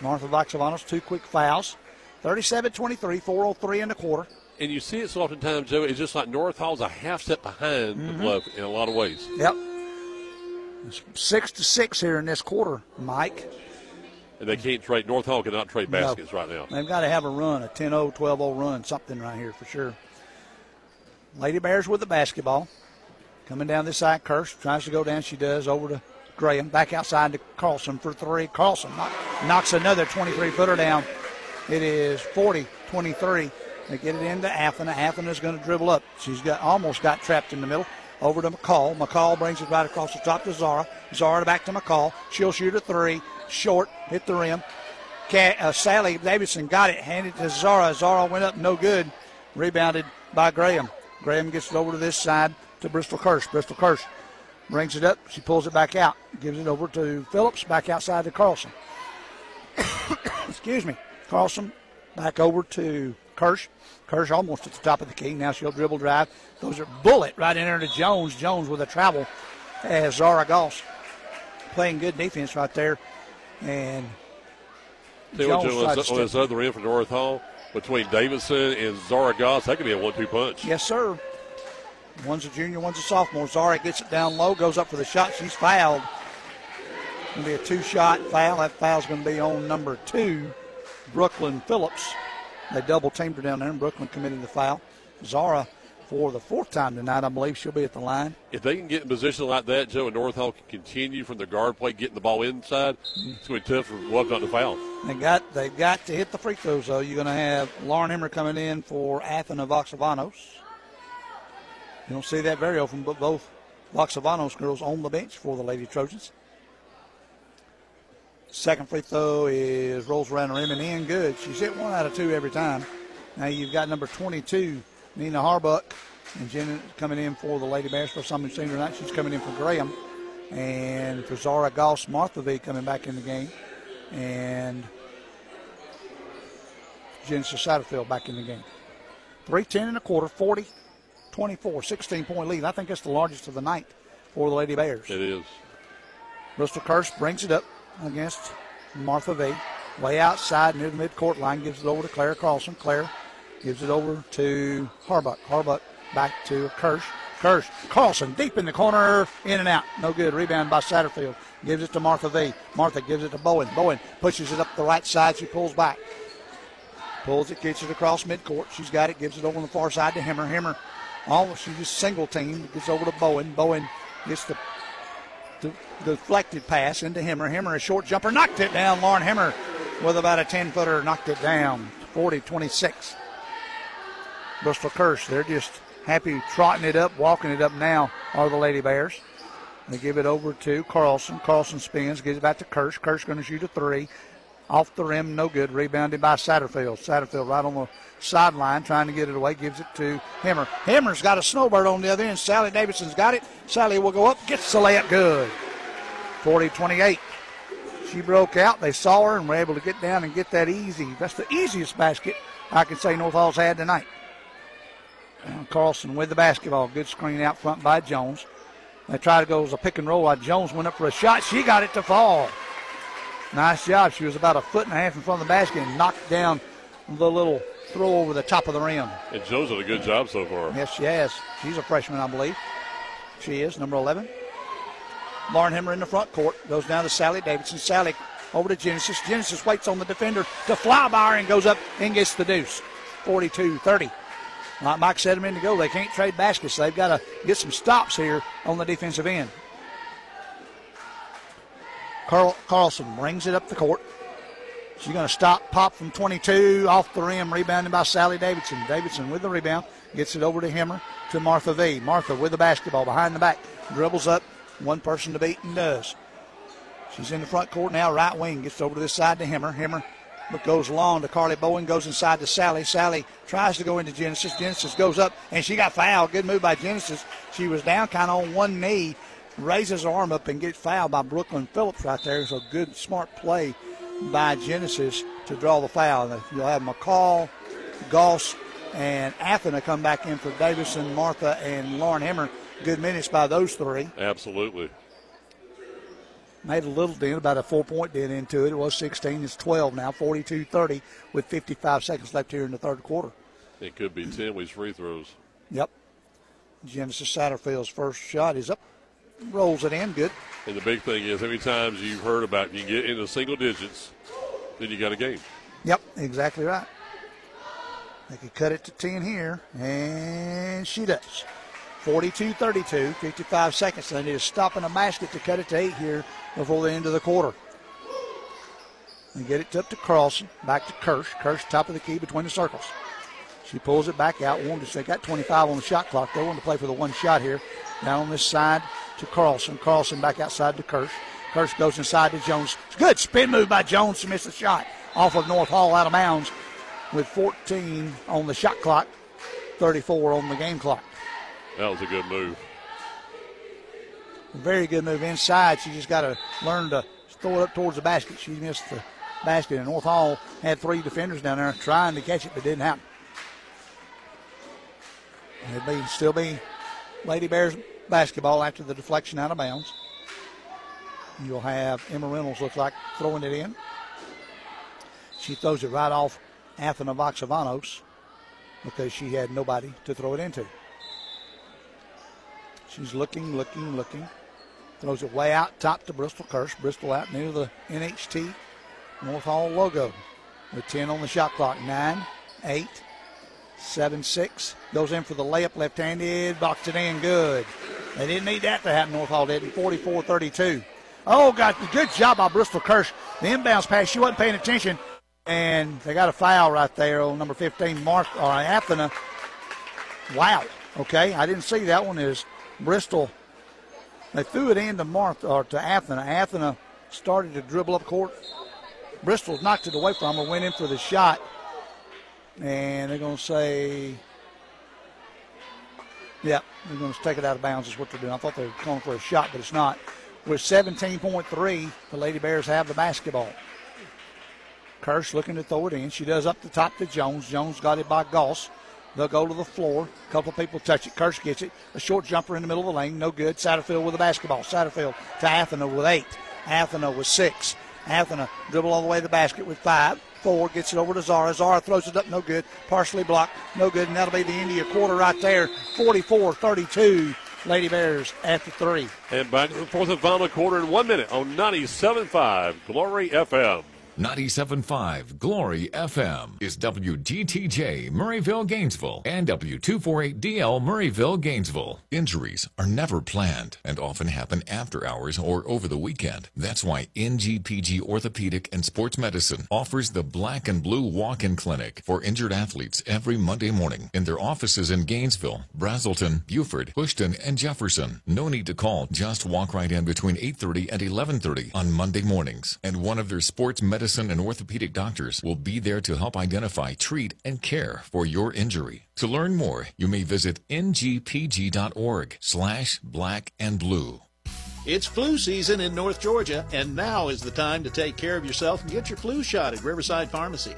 Martha Voxavanos, two quick fouls. 37 23, 403 in the quarter. And you see it so oftentimes, Joe. It's just like North Hall's a half step behind the Mhm. bluff in a lot of ways. Yep. It's six to six here in this quarter, Mike. and they can't trade. North Hall cannot trade No. baskets right now. They've got to have a run, a 10-0, 12-0 run, something right here for sure. Lady Bears with the basketball. Coming down this side, Kirsch tries to go down. She does over to Graham. Back outside to Carlson for three. Carlson knocks another 23-footer down. It is 40-23. They get it into Athena. Athena's going to dribble up. She's got almost got trapped in the middle. Over to McCall. McCall brings it right across the top to Zara. Zara back to McCall. She'll shoot a three. Short. Hit the rim. Uh, Sally Davidson got it. Handed to Zara. Zara went up. No good. Rebounded by Graham. Graham gets it over to this side to Bristol Kirsch. Bristol Kirsch brings it up. She pulls it back out. Gives it over to Phillips. Back outside to Carlson. Excuse me. Carlson back over to Kirsch. Kirsch almost at the top of the key. Now she'll dribble drive. Those are bullet right in there to Jones. Jones with a travel as Zara Goss playing good defense right there. And Tell you what, Jones Joe, on, this other end for North Hall, between Davidson and Zara Goss, that could be a one-two punch. Yes, sir. One's a junior, one's a sophomore. Zara gets it down low, goes up for the shot. She's fouled. Going to be a two-shot foul. That foul's going to be on number two, Brooklyn Phillips. They double teamed her down there, and Brooklyn committed the foul. Zara, for the fourth time tonight, I believe she'll be at the line. If they can get in position like that, Joe, and North Hall can continue from the guard play, getting the ball inside, it's going to be tough for Welk not to foul. They got they've got to hit the free throws though. You're going to have Lauren Hemmer coming in for Athena Voxavanos. You don't see that very often, but both Voxavanos girls on the bench for the Lady Trojans. Second free throw is rolls around the rim and in good. She's hit one out of two every time. Now you've got number 22, Nina Harbuck, and Jen coming in for the Lady Bears. for time we've seen tonight. She's coming in for Graham. And for Zara Goss, Martha V coming back in the game. And Genesis Satterfield back in the game. 310 and a quarter, 40 24, 16 point lead. I think that's the largest of the night for the Lady Bears. It is. Bristol Kirsch brings it up against Martha V. Way outside near the midcourt line, gives it over to Claire Carlson. Claire gives it over to Harbuck. Harbuck back to Kirsch. Kirsch, Carlson deep in the corner, in and out. No good. Rebound by Satterfield. Gives it to Martha V. Martha gives it to Bowen. Bowen pushes it up the right side. She pulls back. Pulls it, gets it across midcourt. She's got it, gives it over on the far side to Hemmer. Hemmer, almost, she just single team, gets over to Bowen. Bowen gets the the deflected pass into Hemmer. Hemmer, a short jumper, knocked it down. Lauren Hemmer with about a 10 footer, knocked it down. 40 26. Bristol Kirsch, they're just happy trotting it up, walking it up now, are the Lady Bears. They give it over to Carlson. Carlson spins, gives it back to Kirsch. Kirsch going to shoot a three. Off the rim, no good. Rebounded by Satterfield. Satterfield right on the sideline trying to get it away. Gives it to Hemmer. Hemmer's got a snowbird on the other end. Sally Davidson's got it. Sally will go up, gets the layup good. 40 28. She broke out. They saw her and were able to get down and get that easy. That's the easiest basket I can say North Hall's had tonight. Carlson with the basketball. Good screen out front by Jones. They tried to go as a pick and roll. Jones went up for a shot. She got it to fall. Nice job. She was about a foot and a half in front of the basket and knocked down the little throw over the top of the rim. And Joe's done a good job so far. Yes, she has. She's a freshman, I believe. She is, number 11. Lauren Hemmer in the front court. Goes down to Sally Davidson. Sally over to Genesis. Genesis waits on the defender to fly by her and goes up and gets the deuce. 42 30. Like Mike said a minute ago, they can't trade baskets. They've got to get some stops here on the defensive end. Carl, Carlson brings it up the court. She's going to stop, pop from 22, off the rim, rebounded by Sally Davidson. Davidson with the rebound, gets it over to Hemmer, to Martha V. Martha with the basketball behind the back, dribbles up, one person to beat and does. She's in the front court now, right wing, gets over to this side to Hemmer. Hemmer goes long to Carly Bowen, goes inside to Sally. Sally tries to go into Genesis. Genesis goes up, and she got fouled. Good move by Genesis. She was down kind of on one knee, raises her arm up and gets fouled by Brooklyn Phillips right there. So good, smart play by Genesis to draw the foul. And You'll have McCall, Goss, and Athena come back in for Davidson, Martha, and Lauren Hemmer. Good minutes by those three. Absolutely. Made a little dent, about a four point dent into it. It was 16, it's 12 now, 42 30, with 55 seconds left here in the third quarter. It could be 10 with free throws. Yep. Genesis Satterfield's first shot is up, rolls it in, good. And the big thing is, how many times you've heard about you get into single digits, then you got a game. Yep, exactly right. They could cut it to 10 here, and she does. 42 32, 55 seconds. They need to stop in a basket to cut it to 8 here before the end of the quarter. They get it up to Carlson, back to Kirsch. Kirsch, top of the key between the circles. She pulls it back out. Wanted to, they got 25 on the shot clock. They want to play for the one shot here. Down on this side to Carlson. Carlson back outside to Kirsch. Kirsch goes inside to Jones. Good spin move by Jones to miss the shot off of North Hall out of bounds with 14 on the shot clock, 34 on the game clock. That was a good move. Very good move inside. She just got to learn to throw it up towards the basket. She missed the basket, and North Hall had three defenders down there trying to catch it, but didn't happen. It'd be still be Lady Bears basketball after the deflection out of bounds. You'll have Emma Reynolds looks like throwing it in. She throws it right off Athena Voxavanos because she had nobody to throw it into. She's looking, looking, looking. Throws it way out top to Bristol Kirsch. Bristol out near the NHT North Hall logo with 10 on the shot clock. 9, 8, 7 6. Goes in for the layup left handed. Boxed it in good. They didn't need that to happen. North Hall didn't. 44 32. Oh, God, good job by Bristol Kirsch. The inbounds pass, she wasn't paying attention. And they got a foul right there on number 15, Mark or uh, Athena. Wow. Okay, I didn't see that one. Is Bristol? They threw it in to Mark or to Athena. Athena started to dribble up court. Bristol knocked it away from her, went in for the shot, and they're going to say, "Yeah, they're going to take it out of bounds." Is what they're doing. I thought they were going for a shot, but it's not. With 17.3, the Lady Bears have the basketball. Kirsch looking to throw it in. She does up the top to Jones. Jones got it by Goss. They'll go to the floor. A couple of people touch it. Kirsch gets it. A short jumper in the middle of the lane. No good. Satterfield with the basketball. Satterfield to Athena with eight. Athena with six. Athena dribble all the way to the basket with five. Four gets it over to Zara. Zara throws it up. No good. Partially blocked. No good. And that'll be the India quarter right there. 44 32. Lady Bears after three. And back to the fourth and final quarter in one minute on 97.5 Glory FM. 97.5 Glory FM is WGTJ Murrayville, Gainesville, and W248DL Murrayville, Gainesville. Injuries are never planned and often happen after hours or over the weekend. That's why NGPG Orthopedic and Sports Medicine offers the Black and Blue Walk-In Clinic for injured athletes every Monday morning in their offices in Gainesville, Braselton, Buford, Bushton, and Jefferson. No need to call. Just walk right in between 8.30 and 11.30 on Monday mornings. And one of their sports medicine and orthopedic doctors will be there to help identify, treat, and care for your injury. To learn more, you may visit ngpg.org slash black and blue. It's flu season in North Georgia, and now is the time to take care of yourself and get your flu shot at Riverside Pharmacy.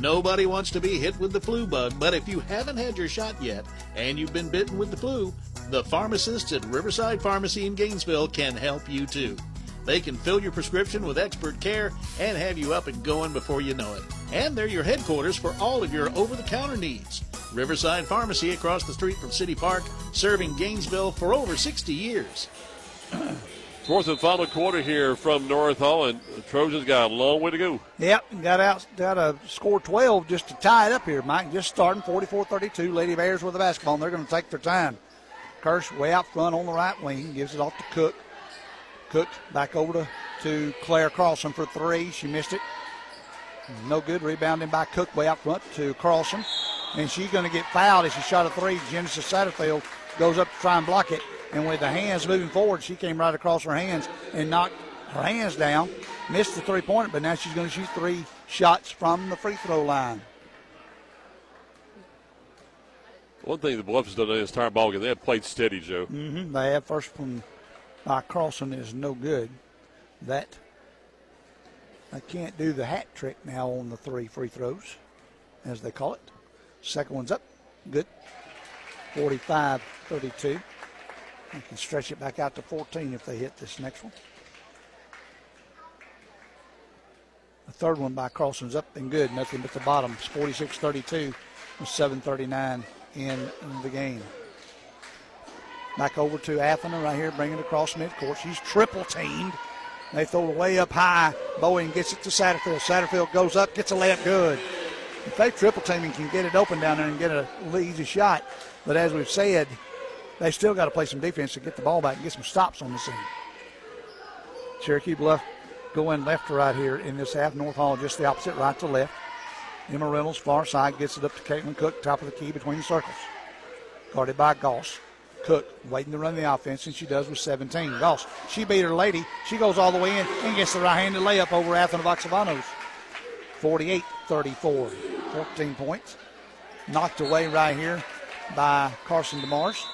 Nobody wants to be hit with the flu bug, but if you haven't had your shot yet and you've been bitten with the flu, the pharmacists at Riverside Pharmacy in Gainesville can help you too. They can fill your prescription with expert care and have you up and going before you know it. And they're your headquarters for all of your over the counter needs. Riverside Pharmacy across the street from City Park, serving Gainesville for over 60 years. Fourth and final quarter here from North Hall, and the Trojans got a long way to go. Yep, got out, got a score 12 just to tie it up here, Mike. Just starting 44 32. Lady Bears with the basketball, and they're going to take their time. Kirsch way out front on the right wing, gives it off to Cook. Cook back over to, to Claire Carlson for three. She missed it. No good. Rebounding by Cook way out front to Carlson. And she's going to get fouled as she shot a three. Genesis Satterfield goes up to try and block it. And with the hands moving forward, she came right across her hands and knocked her hands down. Missed the three pointer, but now she's going to shoot three shots from the free throw line. One thing the Bluffs done in this entire ball game, they have played steady, Joe. Mm-hmm. They have first one by Carlson is no good. That I can't do the hat trick now on the three free throws, as they call it. Second one's up. Good. 45 32. They can stretch it back out to 14 if they hit this next one. The third one by Carlson's up and good. Nothing but the bottom. It's 46 32 with 7.39 in the game. Back over to Athena right here, bringing it across midcourt. She's triple teamed. They throw it way up high. Bowen gets it to Satterfield. Satterfield goes up, gets a layup good. If they triple team and can get it open down there and get a easy shot, but as we've said, they still got to play some defense to get the ball back and get some stops on the scene. Cherokee Bluff going left to right here in this half. North Hall just the opposite, right to left. Emma Reynolds, far side, gets it up to Caitlin Cook, top of the key between the circles. Guarded by Goss. Cook waiting to run the offense, and she does with 17. Goss, she beat her lady. She goes all the way in and gets the right-handed layup over Athena Vaxavanos. 48-34. 14 points. Knocked away right here by Carson DeMars.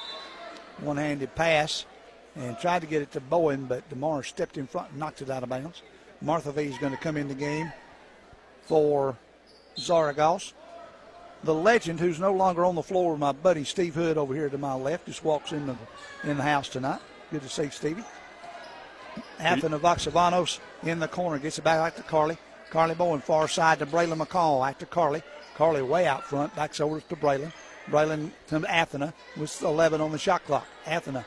One-handed pass and tried to get it to Bowen, but DeMars stepped in front and knocked it out of bounds. Martha V is going to come in the game for Zara Goss. The legend, who's no longer on the floor, my buddy Steve Hood over here to my left, just walks in the in the house tonight. Good to see Stevie. Athena Vaxavanos in the corner gets it back out to Carly. Carly Bowen far side to Braylon McCall. Back to Carly. Carly way out front. Backs over to Braylon. Braylon to Athena with 11 on the shot clock. Athena,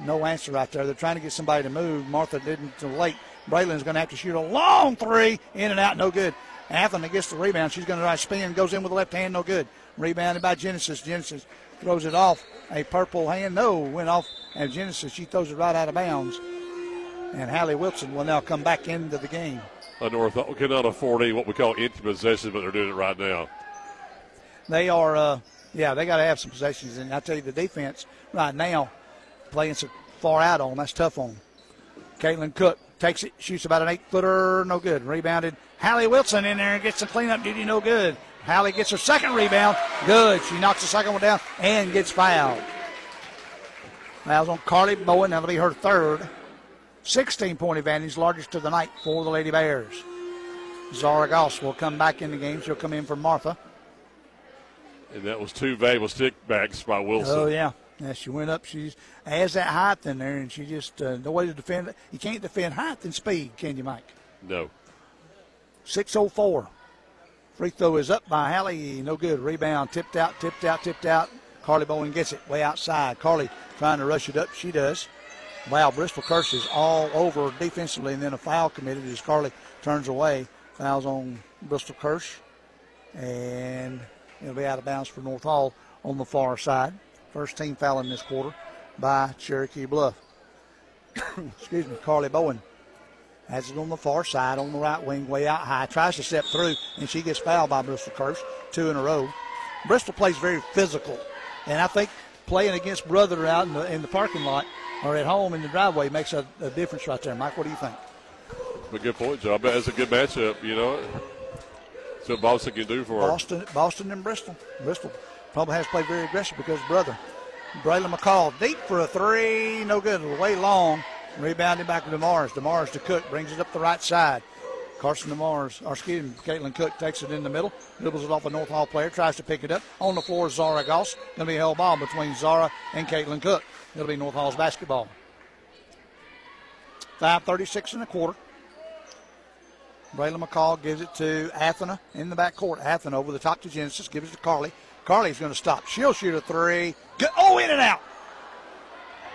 no answer right there. They're trying to get somebody to move. Martha didn't too late. Braylon's going to have to shoot a long three. In and out, no good. Athena gets the rebound. She's going to try to spin. Goes in with the left hand, no good. Rebounded by Genesis. Genesis throws it off. A purple hand, no, went off. And Genesis, she throws it right out of bounds. And Hallie Wilson will now come back into the game. A North cannot afford any what we call empty possessions, but they're doing it right now. They are, uh, yeah, they got to have some possessions. And I tell you, the defense right now playing so far out on them, that's tough on them. Caitlin Cook takes it, shoots about an eight footer, no good. Rebounded. Hallie Wilson in there and gets the cleanup duty, no good. Hallie gets her second rebound, good. She knocks the second one down and gets fouled. Fouls on Carly Bowen, that'll be her third. 16 point advantage, largest of the night for the Lady Bears. Zara Goss will come back in the game. She'll come in for Martha. And that was two valuable stick backs by Wilson. Oh, yeah. Yeah, she went up. She has that height in there, and she just uh, no way to defend. It. You can't defend height and speed, can you, Mike? No. 6:04. Free throw is up by Hallie. No good. Rebound tipped out, tipped out, tipped out. Carly Bowen gets it way outside. Carly trying to rush it up. She does. Wow, Bristol Kirsch is all over defensively, and then a foul committed as Carly turns away. Fouls on Bristol Kirsch, and it'll be out of bounds for North Hall on the far side. First team foul in this quarter by Cherokee Bluff. Excuse me, Carly Bowen has it on the far side, on the right wing, way out high. Tries to step through, and she gets fouled by Bristol Kirsch, two in a row. Bristol plays very physical, and I think playing against brother out in the, in the parking lot or at home in the driveway makes a, a difference right there. Mike, what do you think? A good point, Joe. That's a good matchup, you know. What Boston can do for Boston, her. Boston and Bristol. Bristol probably has played very aggressive because brother. Braylon McCall deep for a three, no good, way long. Rebounded back to DeMars. DeMars to Cook brings it up the right side. Carson DeMars, or excuse me, Caitlin Cook takes it in the middle, dribbles it off a North Hall player, tries to pick it up. On the floor, Zara Goss. Going to be a held ball between Zara and Caitlin Cook. It'll be North Hall's basketball. 5.36 and a quarter. Braylon McCall gives it to Athena in the back court. Athena over the top to Genesis, gives it to Carly. Carly's going to stop. She'll shoot a three. Oh, in and out.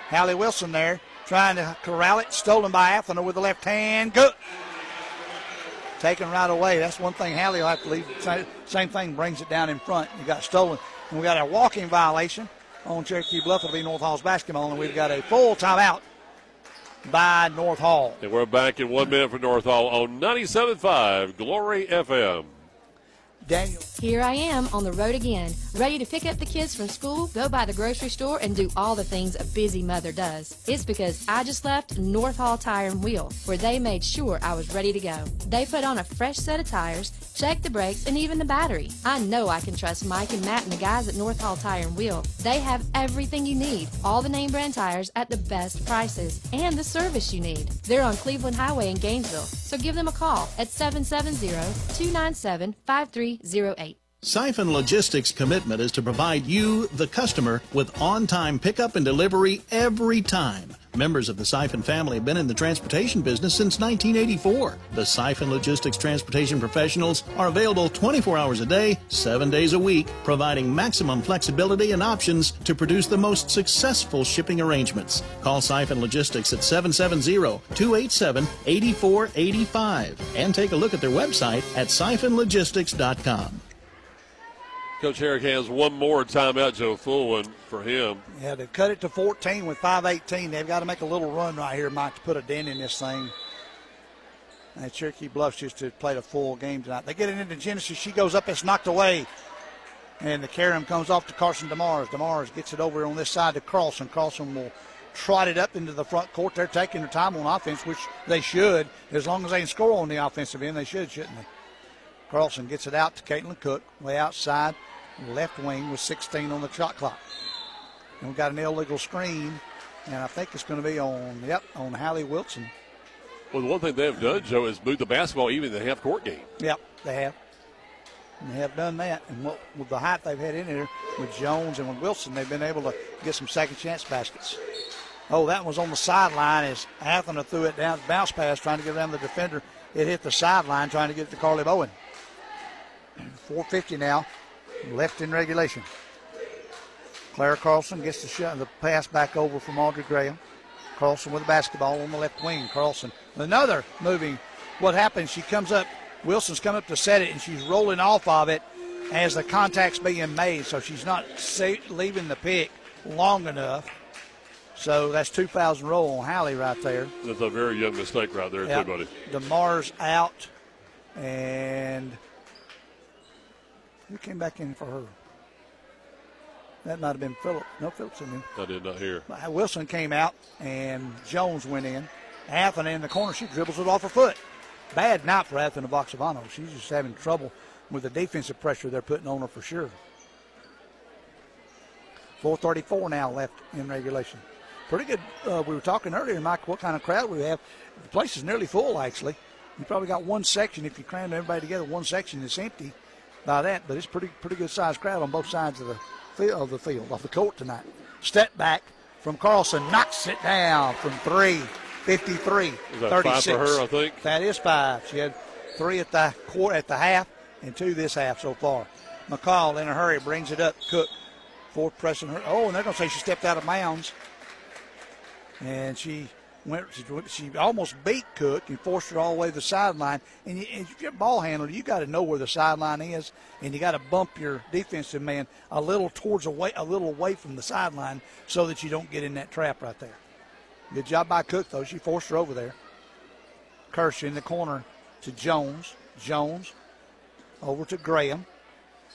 Hallie Wilson there trying to corral it. Stolen by Athena with the left hand. Good. Taken right away. That's one thing Hallie will have to leave. Same thing brings it down in front. You got stolen. And we got a walking violation on Cherokee Bluff. It'll be North Hall's basketball. And we've got a full timeout by North Hall. And we're back in one minute for North Hall on 97.5 Glory FM. Daniel. Here I am on the road again, ready to pick up the kids from school, go by the grocery store, and do all the things a busy mother does. It's because I just left North Hall Tire and Wheel, where they made sure I was ready to go. They put on a fresh set of tires, checked the brakes, and even the battery. I know I can trust Mike and Matt and the guys at North Hall Tire and Wheel. They have everything you need, all the name brand tires at the best prices, and the service you need. They're on Cleveland Highway in Gainesville, so give them a call at 770 297 5308. Syfan Logistics' commitment is to provide you, the customer, with on time pickup and delivery every time. Members of the Syfan family have been in the transportation business since 1984. The Syfan Logistics Transportation Professionals are available 24 hours a day, 7 days a week, providing maximum flexibility and options to produce the most successful shipping arrangements. Call Syfan Logistics at 770-287-8485 and take a look at their website at syfanlogistics.com. Coach Herrick has one more timeout, Joe. Full one for him. Yeah, they've cut it to 14 with 5:18. They've got to make a little run right here, Mike, to put a dent in this thing. And Cherokee Bluffs just to play a full game tonight. They get it into Genesis. She goes up. It's knocked away. And the carom comes off to Carson DeMars. DeMars gets it over on this side to Carlson. Carlson will trot it up into the front court. They're taking their time on offense, which they should. As long as they can score on the offensive end, they should, shouldn't they? Carlson gets it out to Caitlin Cook, way outside left wing with 16 on the shot clock. And we've got an illegal screen, and I think it's going to be on, yep, on Hallie Wilson. Well, the one thing they have done, Joe, is move the basketball even in the half court game. Yep, they have. And they have done that. And what, with the height they've had in there with Jones and with Wilson, they've been able to get some second chance baskets. Oh, that was on the sideline as Athena threw it down, bounce pass, trying to get around the defender. It hit the sideline, trying to get it to Carly Bowen. 450 now left in regulation. Claire Carlson gets the shot, the pass back over from Audrey Graham. Carlson with the basketball on the left wing. Carlson, another moving. What happens? She comes up. Wilson's come up to set it, and she's rolling off of it as the contact's being made. So she's not leaving the pick long enough. So that's two fouls in a row on Hallie right there. That's a very young mistake right there, yep. too, buddy. DeMars out, and who came back in for her? That might have been Phillips. No, Phillips in there. I did not hear. Wilson came out and Jones went in. Athena in the corner, she dribbles it off her foot. Bad night for Athena Voxavano. She's just having trouble with the defensive pressure they're putting on her for sure. 4:34 now left in regulation. Pretty good. Uh, we were talking earlier, Mike, what kind of crowd we have. The place is nearly full, actually. You probably got one section if you cram everybody together. One section that's empty, by that, but it's pretty pretty good sized crowd on both sides of the field of the field of the court tonight. Step back from Carlson, knocks it down from three. 53, 36. for her, I think. That is five. She had three at the court at the half and two this half so far. McCall in a hurry brings it up. Cook, fourth pressing her. Oh, and they're going to say she stepped out of bounds. And she went. She, almost beat Cook and forced her all the way to the sideline. And, you, if you're a ball handler, you got to know where the sideline is, and you got to bump your defensive man a little towards away, a little away from the sideline, so that you don't get in that trap right there. Good job by Cook though. She forced her over there. Kirsch in the corner to Jones. Jones over to Graham.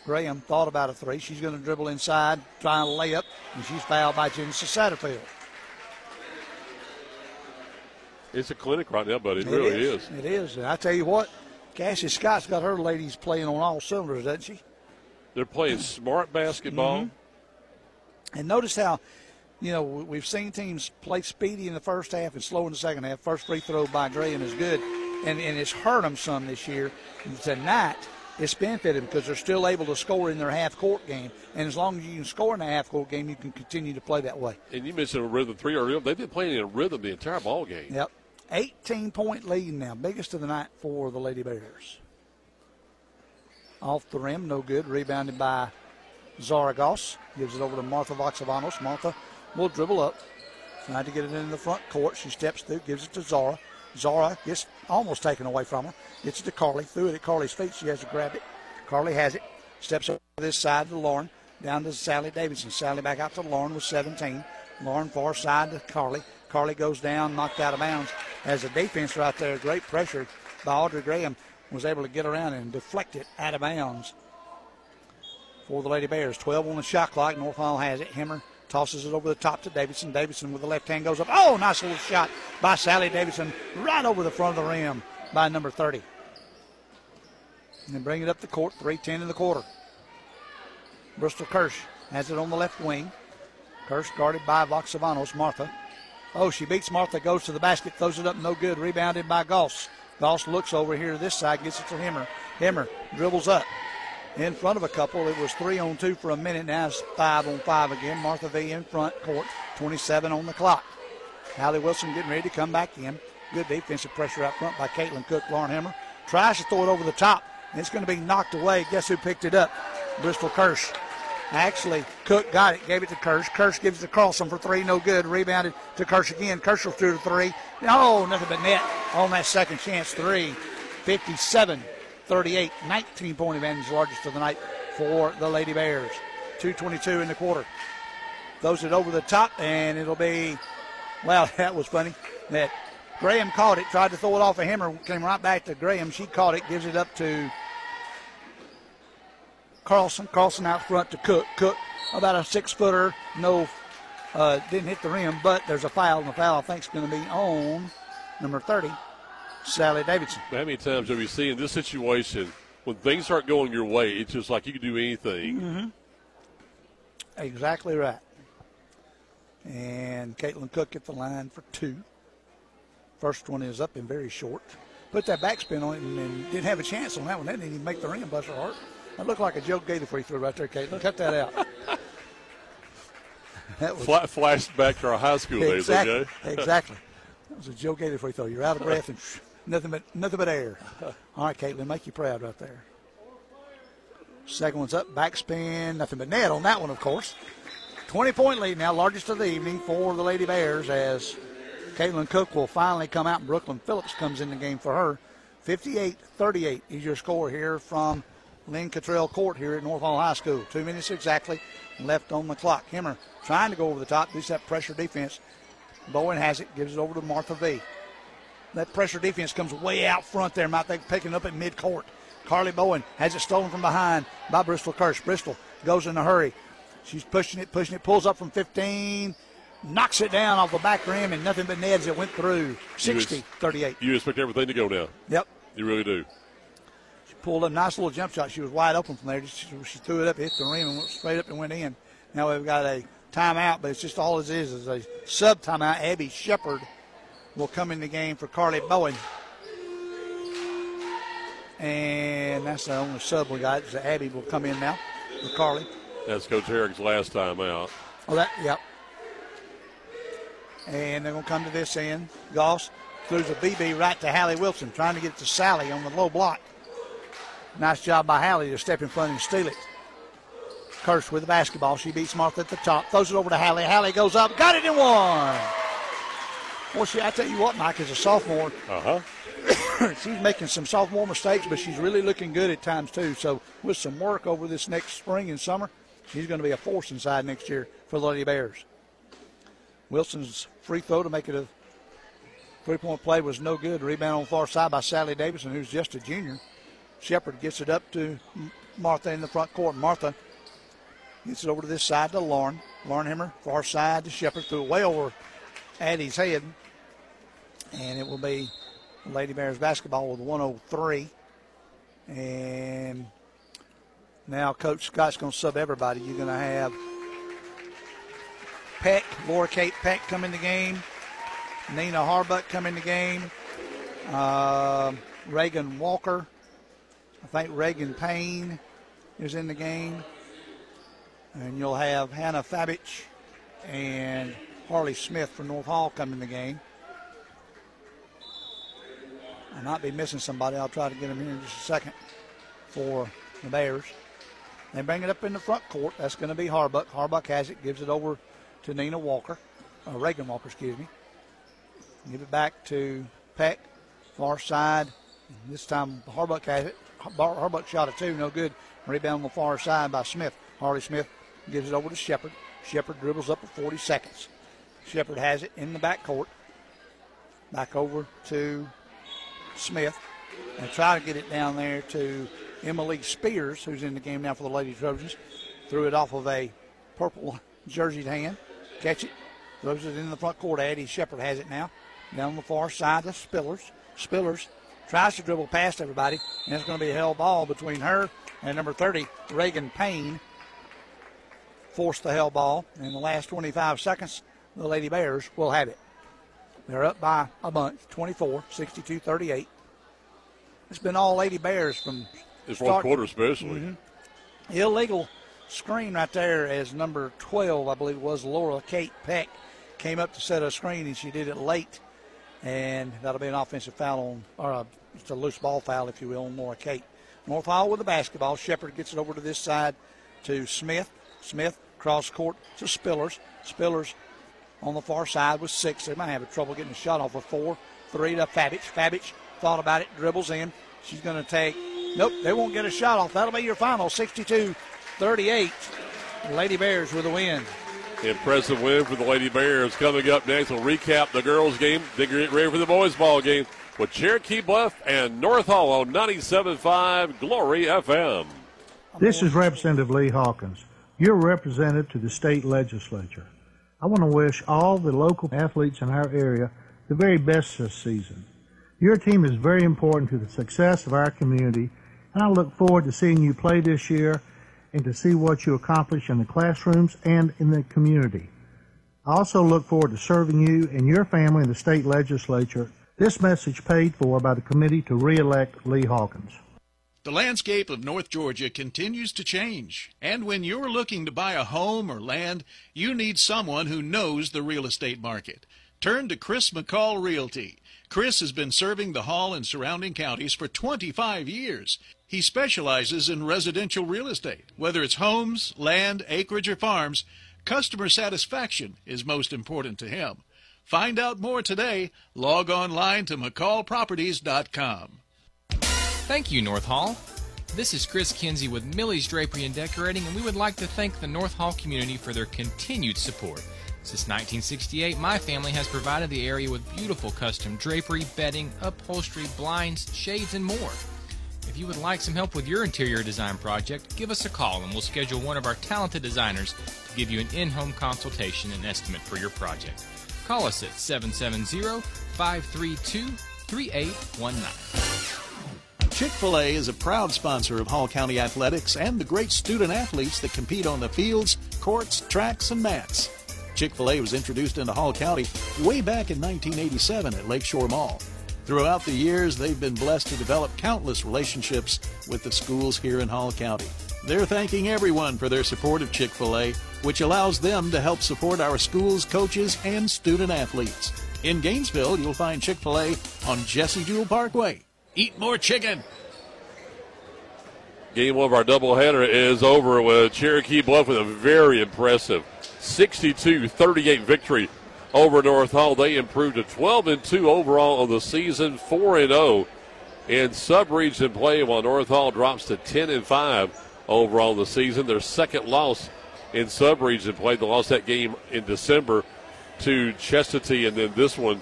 Graham thought about a three. She's going to dribble inside, try and lay up, and she's fouled by Genesis Satterfield. It's a clinic right now, but it, it really is. is. It is. And I tell you what, Cassie Scott's got her ladies playing on all cylinders, doesn't she? They're playing smart basketball. Mm-hmm. And notice how, you know, we've seen teams play speedy in the first half and slow in the second half. First free throw by Graham is good, and, and it's hurt them some this year. Tonight, it's benefited them because they're still able to score in their half court game. And as long as you can score in a half court game, you can continue to play that way. And you mentioned a rhythm three or they've been playing in a rhythm the entire ball game. Yep. 18 point lead now, biggest of the night for the Lady Bears. Off the rim, no good. Rebounded by Zara Goss. Gives it over to Martha Voxavanos. Martha will dribble up. Trying to get it in the front court. She steps through, gives it to Zara. Zara gets almost taken away from her. Gets it to Carly. Threw it at Carly's feet. She has to grab it. Carly has it. Steps over this side to Lauren. Down to Sally Davidson. Sally back out to Lauren with 17. Lauren far side to Carly. Carly goes down, knocked out of bounds. As a defense right there, great pressure by Audrey Graham was able to get around and deflect it out of bounds for the Lady Bears. 12 on the shot clock. North Hall has it. Hemmer tosses it over the top to Davidson. Davidson with the left hand goes up. Oh, nice little shot by Sally Davidson right over the front of the rim by number 30. And then bring it up the court. 3-10 in the quarter. Bristol Kirsch has it on the left wing. Kirsch guarded by Voxavanos. Martha Oh, she beats Martha, goes to the basket, throws it up, no good. Rebounded by Goss. Goss looks over here to this side, gets it to Hemmer. Hemmer dribbles up in front of a couple. It was three on two for a minute. Now it's five on five again. Martha V in front court, 27 on the clock. Hallie Wilson getting ready to come back in. Good defensive pressure out front by Caitlin Cook. Lauren Hemmer tries to throw it over the top. And it's going to be knocked away. Guess who picked it up? Bristol Kirsch. Actually, Cook got it, gave it to Kirsch. Kirsch gives it to Carlson for three, no good. Rebounded to Kirsch again. Kirsch through the three. No, nothing but net on that second chance three. 57 38, 19 point advantage, largest of the night for the Lady Bears. 222 in the quarter. Throws it over the top, and it'll be, well, that was funny. That Graham caught it, tried to throw it off a of Hemmer, came right back to Graham. She caught it, gives it up to Carlson. Carlson out front to Cook. Cook, about a six footer, no, uh, didn't hit the rim, but there's a foul, and the foul I think is going to be on number 30, Sally Davidson. How many times have you seen this situation when things aren't going your way? It's just like you can do anything. Mm-hmm. Exactly right. And Caitlin Cook at the line for two. First one is up and very short. Put that backspin on it and, and didn't have a chance on that one. That didn't even make the rim, Buster Hart. That looked like a Joe Gaither free throw right there, Caitlin. Cut that out. that was Fla- flashed back to our high school exactly, days. Okay, exactly. That was a Joe Gaither free throw. You're out of breath and nothing but nothing but air. All right, Caitlin, make you proud right there. Second one's up, backspin, nothing but net on that one, of course. 20 point lead now, largest of the evening for the Lady Bears as Caitlin Cook will finally come out and Brooklyn Phillips comes in the game for her. 58 38 is your score here from Lynn Cottrell Court here at North Hall High School. Two minutes exactly left on the clock. Hemmer trying to go over the top, do that pressure defense. Bowen has it, gives it over to Martha V. That pressure defense comes way out front there. Might think picking up at mid court. Carly Bowen has it stolen from behind by Bristol Kirsch. Bristol goes in a hurry. She's pushing it, pushing it, pulls up from 15, knocks it down off the back rim, and nothing but Neds that went through. 60 38. You expect everything to go now. Yep. You really do. Pulled a nice little jump shot. She was wide open from there. She, she threw it up, hit the rim, and went straight up and went in. Now we've got a timeout, but it's just all it is is a sub timeout. Abby Shepard will come in the game for Carly Bowen. And that's the only sub we got. So Abby will come in now for Carly. That's Coach Herrick's last time out. Oh, that, yep. And they're going to come to this end. Goss throws a BB right to Hallie Wilson, trying to get it to Sally on the low block. Nice job by Hallie to step in front and steal it. Kirsch with the basketball. She beats Martha at the top. Throws it over to Hallie. Hallie goes up. Got it in one. Well, she, I tell you what, Mike, as a sophomore, uh-huh. she's making some sophomore mistakes, but she's really looking good at times too. So with some work over this next spring and summer, she's going to be a force inside next year for the Lady Bears. Wilson's free throw to make it a three-point play was no good. Rebound on the far side by Sally Davidson, who's just a junior. Shepard gets it up to Martha in the front court. Martha gets it over to this side to Lauren. Lauren Hemmer, far side to Shepard, threw it way over Addie's head. And it will be Lady Bears basketball with 103. And now Coach Scott's going to sub everybody. You're going to have Peck, Laura Kate Peck come in the game. Nina Harbuck come in the game. Uh, Reagan Walker. I think Reagan Payne is in the game. And you'll have Hannah Fabich and Harley Smith from North Hall come in the game. I might be missing somebody. I'll try to get them here in just a second for the Bears. They bring it up in the front court. That's going to be Harbuck. Harbuck has it, gives it over to Nina Walker, uh, Reagan Walker, excuse me. Give it back to Peck, far side. This time Harbuck has it. Harbuck shot it two, no good. Rebound on the far side by Smith. Harley Smith gives it over to Shepard. Shepard dribbles up for 40 seconds. Shepard has it in the back court. Back over to Smith. And try to get it down there to Emily Spears, who's in the game now for the Lady Trojans. Threw it off of a purple jerseyed hand. Catch it. Throws it in the front court. Addie Shepard has it now. Down on the far side to Spillers. Spillers tries to dribble past everybody, and it's going to be a held ball between her and number 30, Reagan Payne. Forced the hell ball. In the last 25 seconds, the Lady Bears will have it. They're up by a bunch, 24, 62 38. It's been all Lady Bears from. This one quarter, especially. Mm-hmm. Illegal screen right there as number 12, I believe it was Laura Kate Peck came up to set a screen and she did it late, and that'll be an offensive foul on, or a, it's a loose ball foul, if you will, on Laura Kate. North Hall with the basketball. Shepard gets it over to this side to Smith. Smith cross court to Spillers. Spillers on the far side with six. They might have trouble getting a shot off with four. Three to Fabich. Fabich thought about it, dribbles in. She's going to take. Nope, they won't get a shot off. That'll be your final 62 38. Lady Bears with a win. Impressive win for the Lady Bears. Coming up next, we'll recap the girls' game. They get ready for the boys' ball game with Cherokee Bluff and North Hall on 97.5 Glory FM. This is Representative Lee Hawkins, Your representative to the state legislature. I want to wish all the local athletes in our area the very best this season. Your team is very important to the success of our community, and I look forward to seeing you play this year and to see what you accomplish in the classrooms and in the community. I also look forward to serving you and your family in the state legislature. This message paid for by the committee to re-elect Lee Hawkins. The landscape of North Georgia continues to change, and when you're looking to buy a home or land, you need someone who knows the real estate market. Turn to Chris McCall Realty. Chris has been serving the Hall and surrounding counties for 25 years. He specializes in residential real estate. Whether it's homes, land, acreage, or farms, customer satisfaction is most important to him. Find out more today. Log online to McCallProperties.com. Thank you, North Hall. This is Chris Kinsey with Millie's Drapery and Decorating, and we would like to thank the North Hall community for their continued support. Since 1968, my family has provided the area with beautiful custom drapery, bedding, upholstery, blinds, shades, and more. If you would like some help with your interior design project, give us a call and we'll schedule one of our talented designers to give you an in home consultation and estimate for your project. Call us at 770 532 3819. Chick fil A is a proud sponsor of Hall County Athletics and the great student athletes that compete on the fields, courts, tracks, and mats. Chick fil A was introduced into Hall County way back in 1987 at Lakeshore Mall. Throughout the years, they've been blessed to develop countless relationships with the schools here in Hall County. They're thanking everyone for their support of Chick fil A, which allows them to help support our schools, coaches, and student athletes. In Gainesville, you'll find Chick fil A on Jesse Jewell Parkway. Eat more chicken. Game one of our doubleheader is over with Cherokee Bluff with a very impressive 62 38 victory over North Hall. They improved to 12 and 2 overall on the season, 4 and 0 in sub-region play, while North Hall drops to 10 and 5 overall the season. Their second loss in sub-region play. They lost that game in December to Chestatee, and then this one,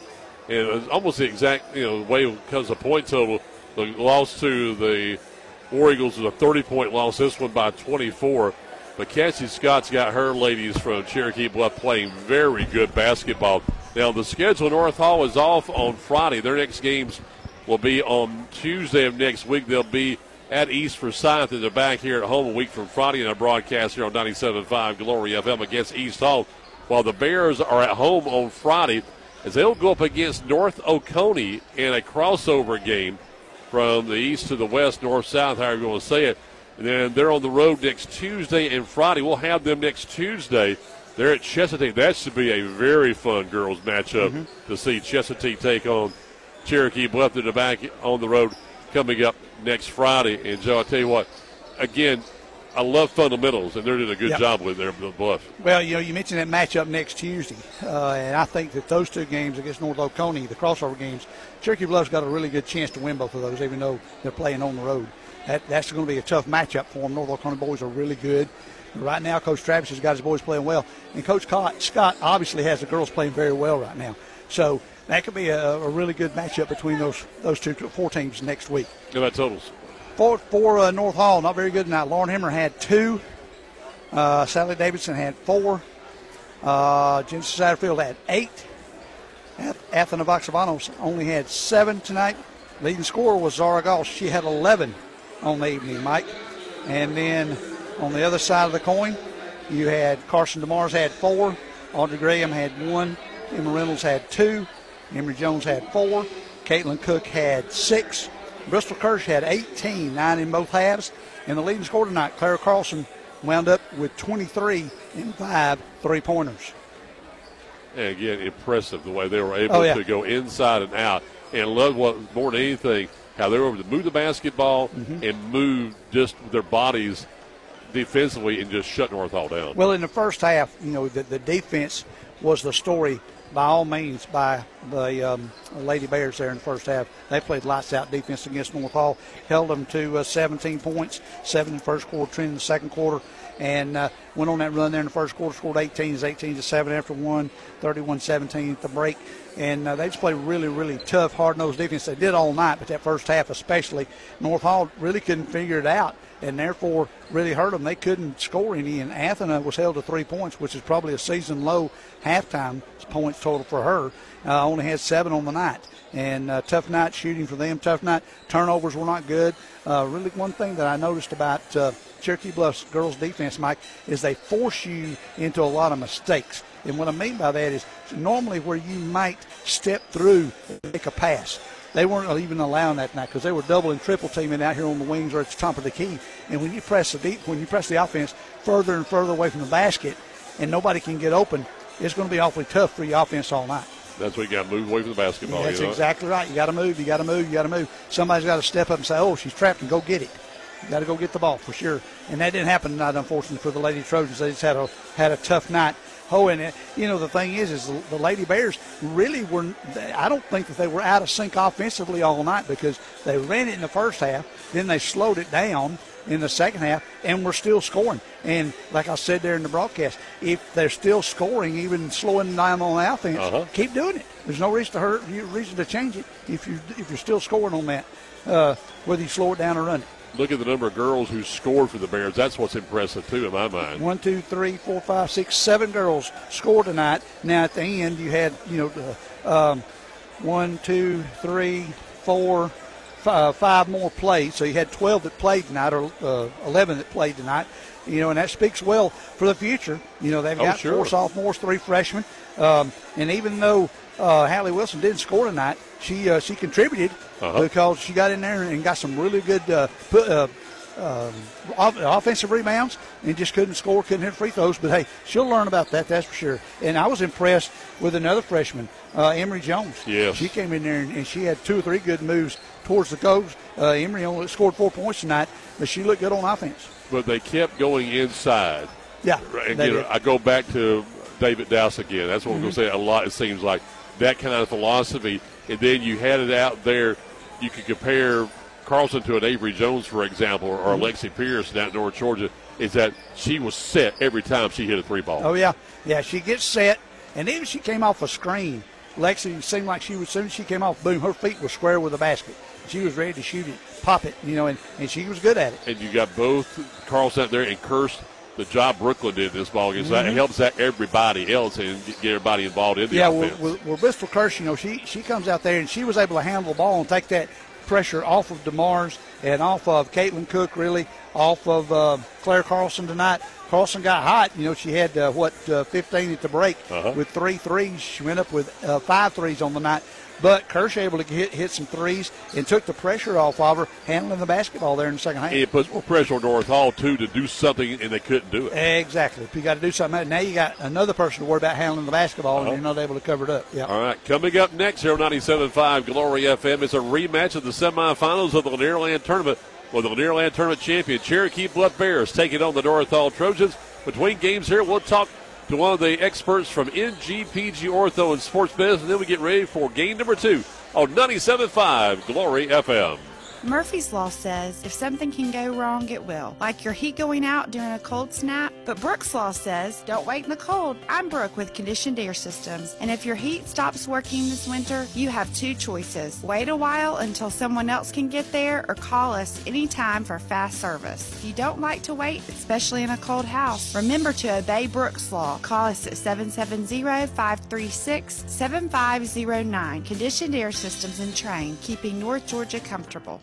and almost the exact you know way because the point total. The loss to the War Eagles was a 30-point loss. This one by 24. But Cassie Scott's got her ladies from Cherokee Bluff playing very good basketball. Now, the schedule North Hall is off on Friday. Their next games will be on Tuesday of next week. They'll be at East Forsyth, and they're back here at home a week from Friday in a broadcast here on 97.5 Glory FM against East Hall. While the Bears are at home on Friday, as they'll go up against North Oconee in a crossover game from the east to the west, north south, however you want to say it. And then they're on the road next Tuesday and Friday. We'll have them next Tuesday. They're at Chestatee. That should be a very fun girls matchup mm-hmm. to see Chestatee take on Cherokee Bluff. They're back on the road coming up next Friday. And Joe, I tell you what, again, I love fundamentals, and they're doing a good job with their Bluff. Well, you know, you mentioned that matchup next Tuesday, uh, and I think that those two games against North Oconee, the crossover games, Cherokee Bluff's got a really good chance to win both of those, even though they're playing on the road that, that's going to be a tough matchup for them. North Oconee boys are really good. Right now, Coach Travis has got his boys playing well, and Coach Scott obviously has the girls playing very well right now. So that could be a, a really good matchup between those those two four teams next week. How about totals? For for uh, North Hall, not very good tonight. Lauren Hemmer had two. Uh, Sally Davidson had four. Uh, Jensen Satterfield had eight. Athena Voxavanos only had seven tonight. Leading scorer was Zara Goss. She had 11 on the evening, Mike. And then on the other side of the coin, you had Carson DeMars had four, Audrey Graham had one, Emma Reynolds had two, Emery Jones had four, Caitlin Cook had six, Bristol Kirsch had 18, nine in both halves. And the leading scorer tonight, Claire Carlson, wound up with 23 and five three pointers. And again, impressive the way they were able Oh, yeah. to go inside and out. And love what more than anything how they were able to move the basketball Mm-hmm. and move just their bodies defensively and just shut North Hall down. Well, in the first half, you know, the, the defense was the story by all means by the um, Lady Bears there in the first half. They played lights out defense against North Hall, held them to uh, 17 points, seven in the first quarter, 10 in the second quarter, and uh, went on that run there in the first quarter, scored 18 is 18 to 7 after one, 31 17 at the break. And uh, they just played really, really tough, hard nosed defense. They did all night, but that first half especially, North Hall really couldn't figure it out and therefore really hurt them. They couldn't score any, and Athena was held to three points, which is probably a season low halftime points total for her. Uh, only had seven on the night, and uh, tough night shooting for them. Tough night turnovers were not good. Uh, really, one thing that I noticed about uh, Cherokee Bluffs girls defense, Mike, is they force you into a lot of mistakes. And what I mean by that is normally where you might step through and make a pass, they weren't even allowing that tonight because they were double and triple teaming out here on the wings or at the top of the key. And when you press the deep, when you press the offense further and further away from the basket, and nobody can get open, it's going to be awfully tough for your offense all night. That's what you got to move away from the basketball. That's you know? exactly right. You got to move. You got to move. You got to move. Somebody's got to step up and say, "Oh, she's trapped," and go get it. Got to go get the ball for sure. And that didn't happen tonight, unfortunately, for the Lady Trojans. They just had a had a tough night. Oh, and you know the thing is, is the, the Lady Bears really were. I don't think that they were out of sync offensively all night because they ran it in the first half, then they slowed it down in the second half, and we're still scoring. And like I said there in the broadcast, if they're still scoring, even slowing down on offense, Uh-huh. keep doing it. There's no reason to hurt, reason to change it if you if you're still scoring on that, uh, whether you slow it down or run it. Look at the number of girls who scored for the Bears. That's what's impressive too, in my mind. One, two, three, four, five, six, seven girls scored tonight. Now at the end, you had you know, uh, um, one, two, three, four, uh, five more played. So you had 12 that played tonight, or uh, 11 that played tonight. You know, and that speaks well for the future. You know, they've Oh, got sure. four sophomores, three freshmen, um, and even though uh, Hallie Wilson didn't score tonight, she uh, she contributed Uh-huh. because she got in there and got some really good uh, put, uh, um, off- offensive rebounds and just couldn't score, couldn't hit free throws. But hey, she'll learn about that, that's for sure. And I was impressed with another freshman, uh, Emery Jones. Yes. She came in there and, and she had two or three good moves towards the goals. Uh, Emery only scored four points tonight, but she looked good on offense. But they kept going inside. Yeah. And you know. I go back to David Dowse again. That's what Mm-hmm. we're going to say a lot. It seems like that kind of philosophy. And then you had it out there. You could compare Carlson to an Avery Jones, for example, or, Mm-hmm. Lexi Pierce down in North Georgia. Is that she was set every time she hit a three ball. Oh yeah, yeah. She gets set, and even she came off a screen. Lexi seemed like she was. As soon as she came off, boom, her feet were square with the basket. She was ready to shoot it, pop it, you know, and, and she was good at it. And you got both Carlson out there and Kirsch. The job Brooklyn did this ball game, so that helps that everybody else and get get everybody involved in the yeah, well, offense. well, well, Bristol Kirsch, you know, she she comes out there and she was able to handle the ball and take that pressure off of DeMars and off of Caitlin Cook, really off of uh, Claire Carlson tonight. Carlson got hot. You know, she had uh, what uh, 15 at the break Uh-huh. with three threes. She went up with uh, five threes on the night. But Kirsch able to hit, hit some threes and took the pressure off of her, handling the basketball there in the second half. It puts more pressure on North Hall too to do something, and they couldn't do it. Exactly. If you got to do something, now you got another person to worry about handling the basketball, Uh-huh. and you're not able to cover it up. Yeah. All right, coming up next here on 97.5 Glory FM is a rematch of the semifinals of the Lanierland Tournament with the Lanierland Tournament champion Cherokee Bluff Bears taking on the North Hall Trojans. Between games here, we'll talk to one of the experts from NGPG Ortho and Sports Biz, and then we get ready for game number two on 97.5 Glory FM. Murphy's Law says if something can go wrong, it will. Like your heat going out during a cold snap. But Brooke's Law says don't wait in the cold. I'm Brooke with Conditioned Air Systems. And if your heat stops working this winter, you have two choices. Wait a while until someone else can get there or call us anytime for fast service. If you don't like to wait, especially in a cold house, remember to obey Brooke's Law. Call us at 770-536-7509. Conditioned Air Systems and Trane, keeping North Georgia comfortable.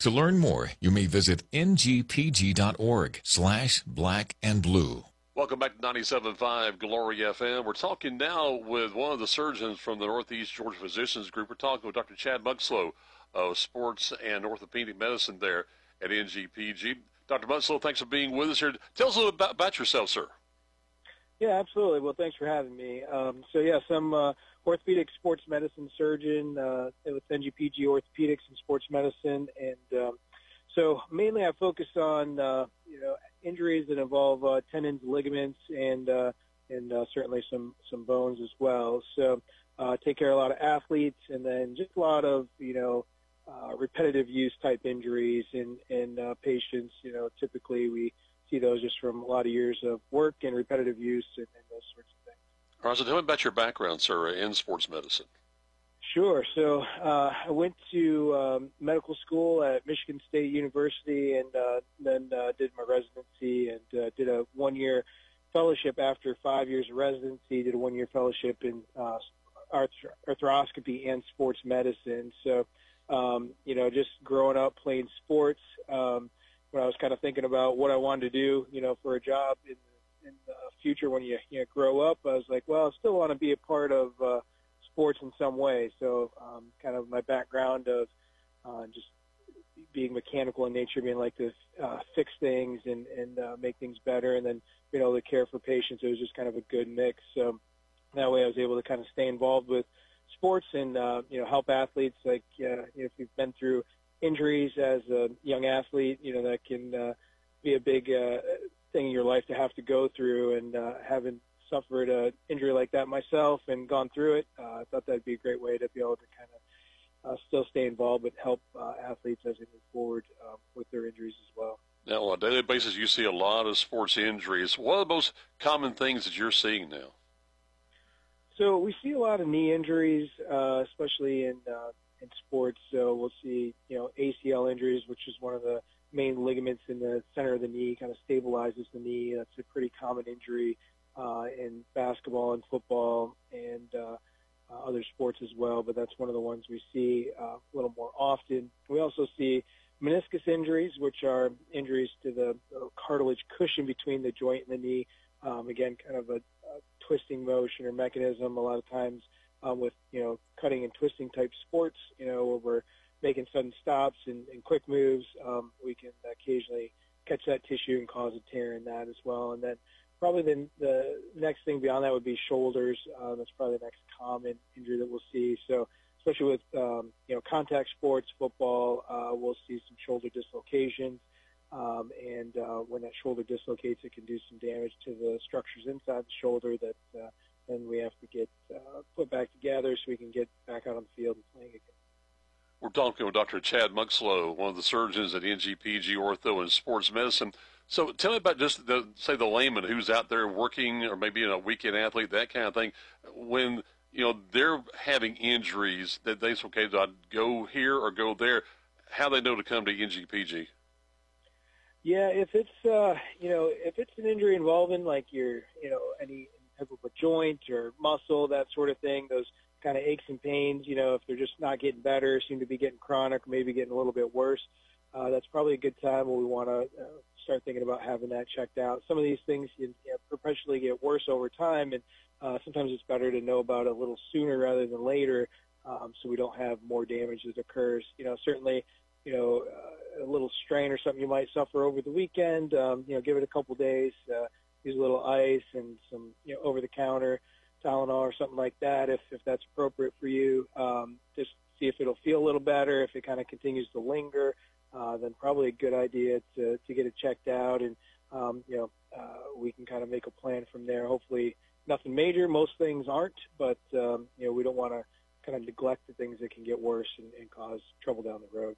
To learn more, you may visit ngpg.org slash black and blue. Welcome back to 97.5 Glory FM. We're talking now with one of the surgeons from the Northeast Georgia Physicians Group. We're talking with Dr. Chad Muckslow of sports and orthopedic medicine there at NGPG. Dr. Muckslow, thanks for being with us here. Tell us a little about, about yourself, sir. Yeah, absolutely. Well, thanks for having me. Um, so, yes, I'm uh, orthopedic sports medicine surgeon uh, with NGPG Orthopedics and Sports Medicine, and um, so mainly I focus on uh, you know injuries that involve uh, tendons, ligaments, and uh, and uh, certainly some some bones as well. So uh, take care of a lot of athletes, and then just a lot of you know uh, repetitive use type injuries in in uh, patients. You know, typically we see those just from a lot of years of work and repetitive use and, and those sorts of so tell me about your background, sir, in sports medicine. Sure. So uh, I went to um, medical school at Michigan State University, and uh, then uh, did my residency and uh, did a one-year fellowship after five years of residency. Did a one-year fellowship in uh, arth- arthroscopy and sports medicine. So, um, you know, just growing up playing sports, um, when I was kind of thinking about what I wanted to do, you know, for a job in in the future when you you know, grow up. I was like, well, I still want to be a part of uh, sports in some way. So, um, kind of my background of uh, just being mechanical in nature, being like to uh, fix things and and uh, make things better, and then being able to care for patients. It was just kind of a good mix. So that way, I was able to kind of stay involved with sports and uh, you know help athletes. Like uh, if you've been through injuries as a young athlete, you know that can uh, be a big uh, thing in your life to have to go through. And uh, having suffered an injury like that myself and gone through it, uh, I thought that'd be a great way to be able to kind of uh, still stay involved but help uh, athletes as they move forward um, with their injuries as well. Now, on a daily basis, you see a lot of sports injuries. What are the most common things that you're seeing now? So we see a lot of knee injuries, uh, especially in uh, in sports. So we'll see, you know, ACL injuries, which is one of the main ligaments in the center of the knee, kind of stabilizes the knee. That's a pretty common injury uh, in basketball and football and uh, uh, other sports as well. But that's one of the ones we see uh, a little more often. We also see meniscus injuries, which are injuries to the cartilage cushion between the joint and the knee. Um, again, kind of a, a twisting motion or mechanism. A lot of times um, with you know cutting and twisting type sports, you know, where we're making sudden stops and, and quick moves, um, we can occasionally catch that tissue and cause a tear in that as well. And then probably the, the next thing beyond that would be shoulders. Uh, that's probably the next common injury that we'll see. So especially with um, you know contact sports, football, uh, we'll see some shoulder dislocations. Um, and uh, when that shoulder dislocates, it can do some damage to the structures inside the shoulder that uh, then we have to get uh, put back together so we can get back out on the field and playing again. We're talking with Dr. Chad Muckslow, one of the surgeons at NGPG Ortho and Sports Medicine. So tell me about just the say the layman who's out there working or maybe a weekend athlete, that kind of thing. When you know they're having injuries that they say, okay, do I go here or go there? How they know to come to NGPG? Yeah, if it's uh, you know if it's an injury involving like your you know any type of a joint or muscle that sort of thing, those kind of aches and pains, you know, if they're just not getting better, seem to be getting chronic, maybe getting a little bit worse, uh, that's probably a good time when we want to uh, start thinking about having that checked out. Some of these things you, know, perpetually get worse over time, and uh, sometimes it's better to know about it a little sooner rather than later, um, so we don't have more damage that occurs. You know, certainly, you know, uh, a little strain or something you might suffer over the weekend. Um, you know, give it a couple days. Uh, use a little ice and some, you know, over-the-counter Tylenol or something like that, if if that's appropriate for you. Um, just see if it'll feel a little better. If it kind of continues to linger, uh, then probably a good idea to to get it checked out, and um, you know uh, we can kind of make a plan from there. Hopefully, nothing major. Most things aren't, but um, you know we don't want to kind of neglect the things that can get worse and, and cause trouble down the road.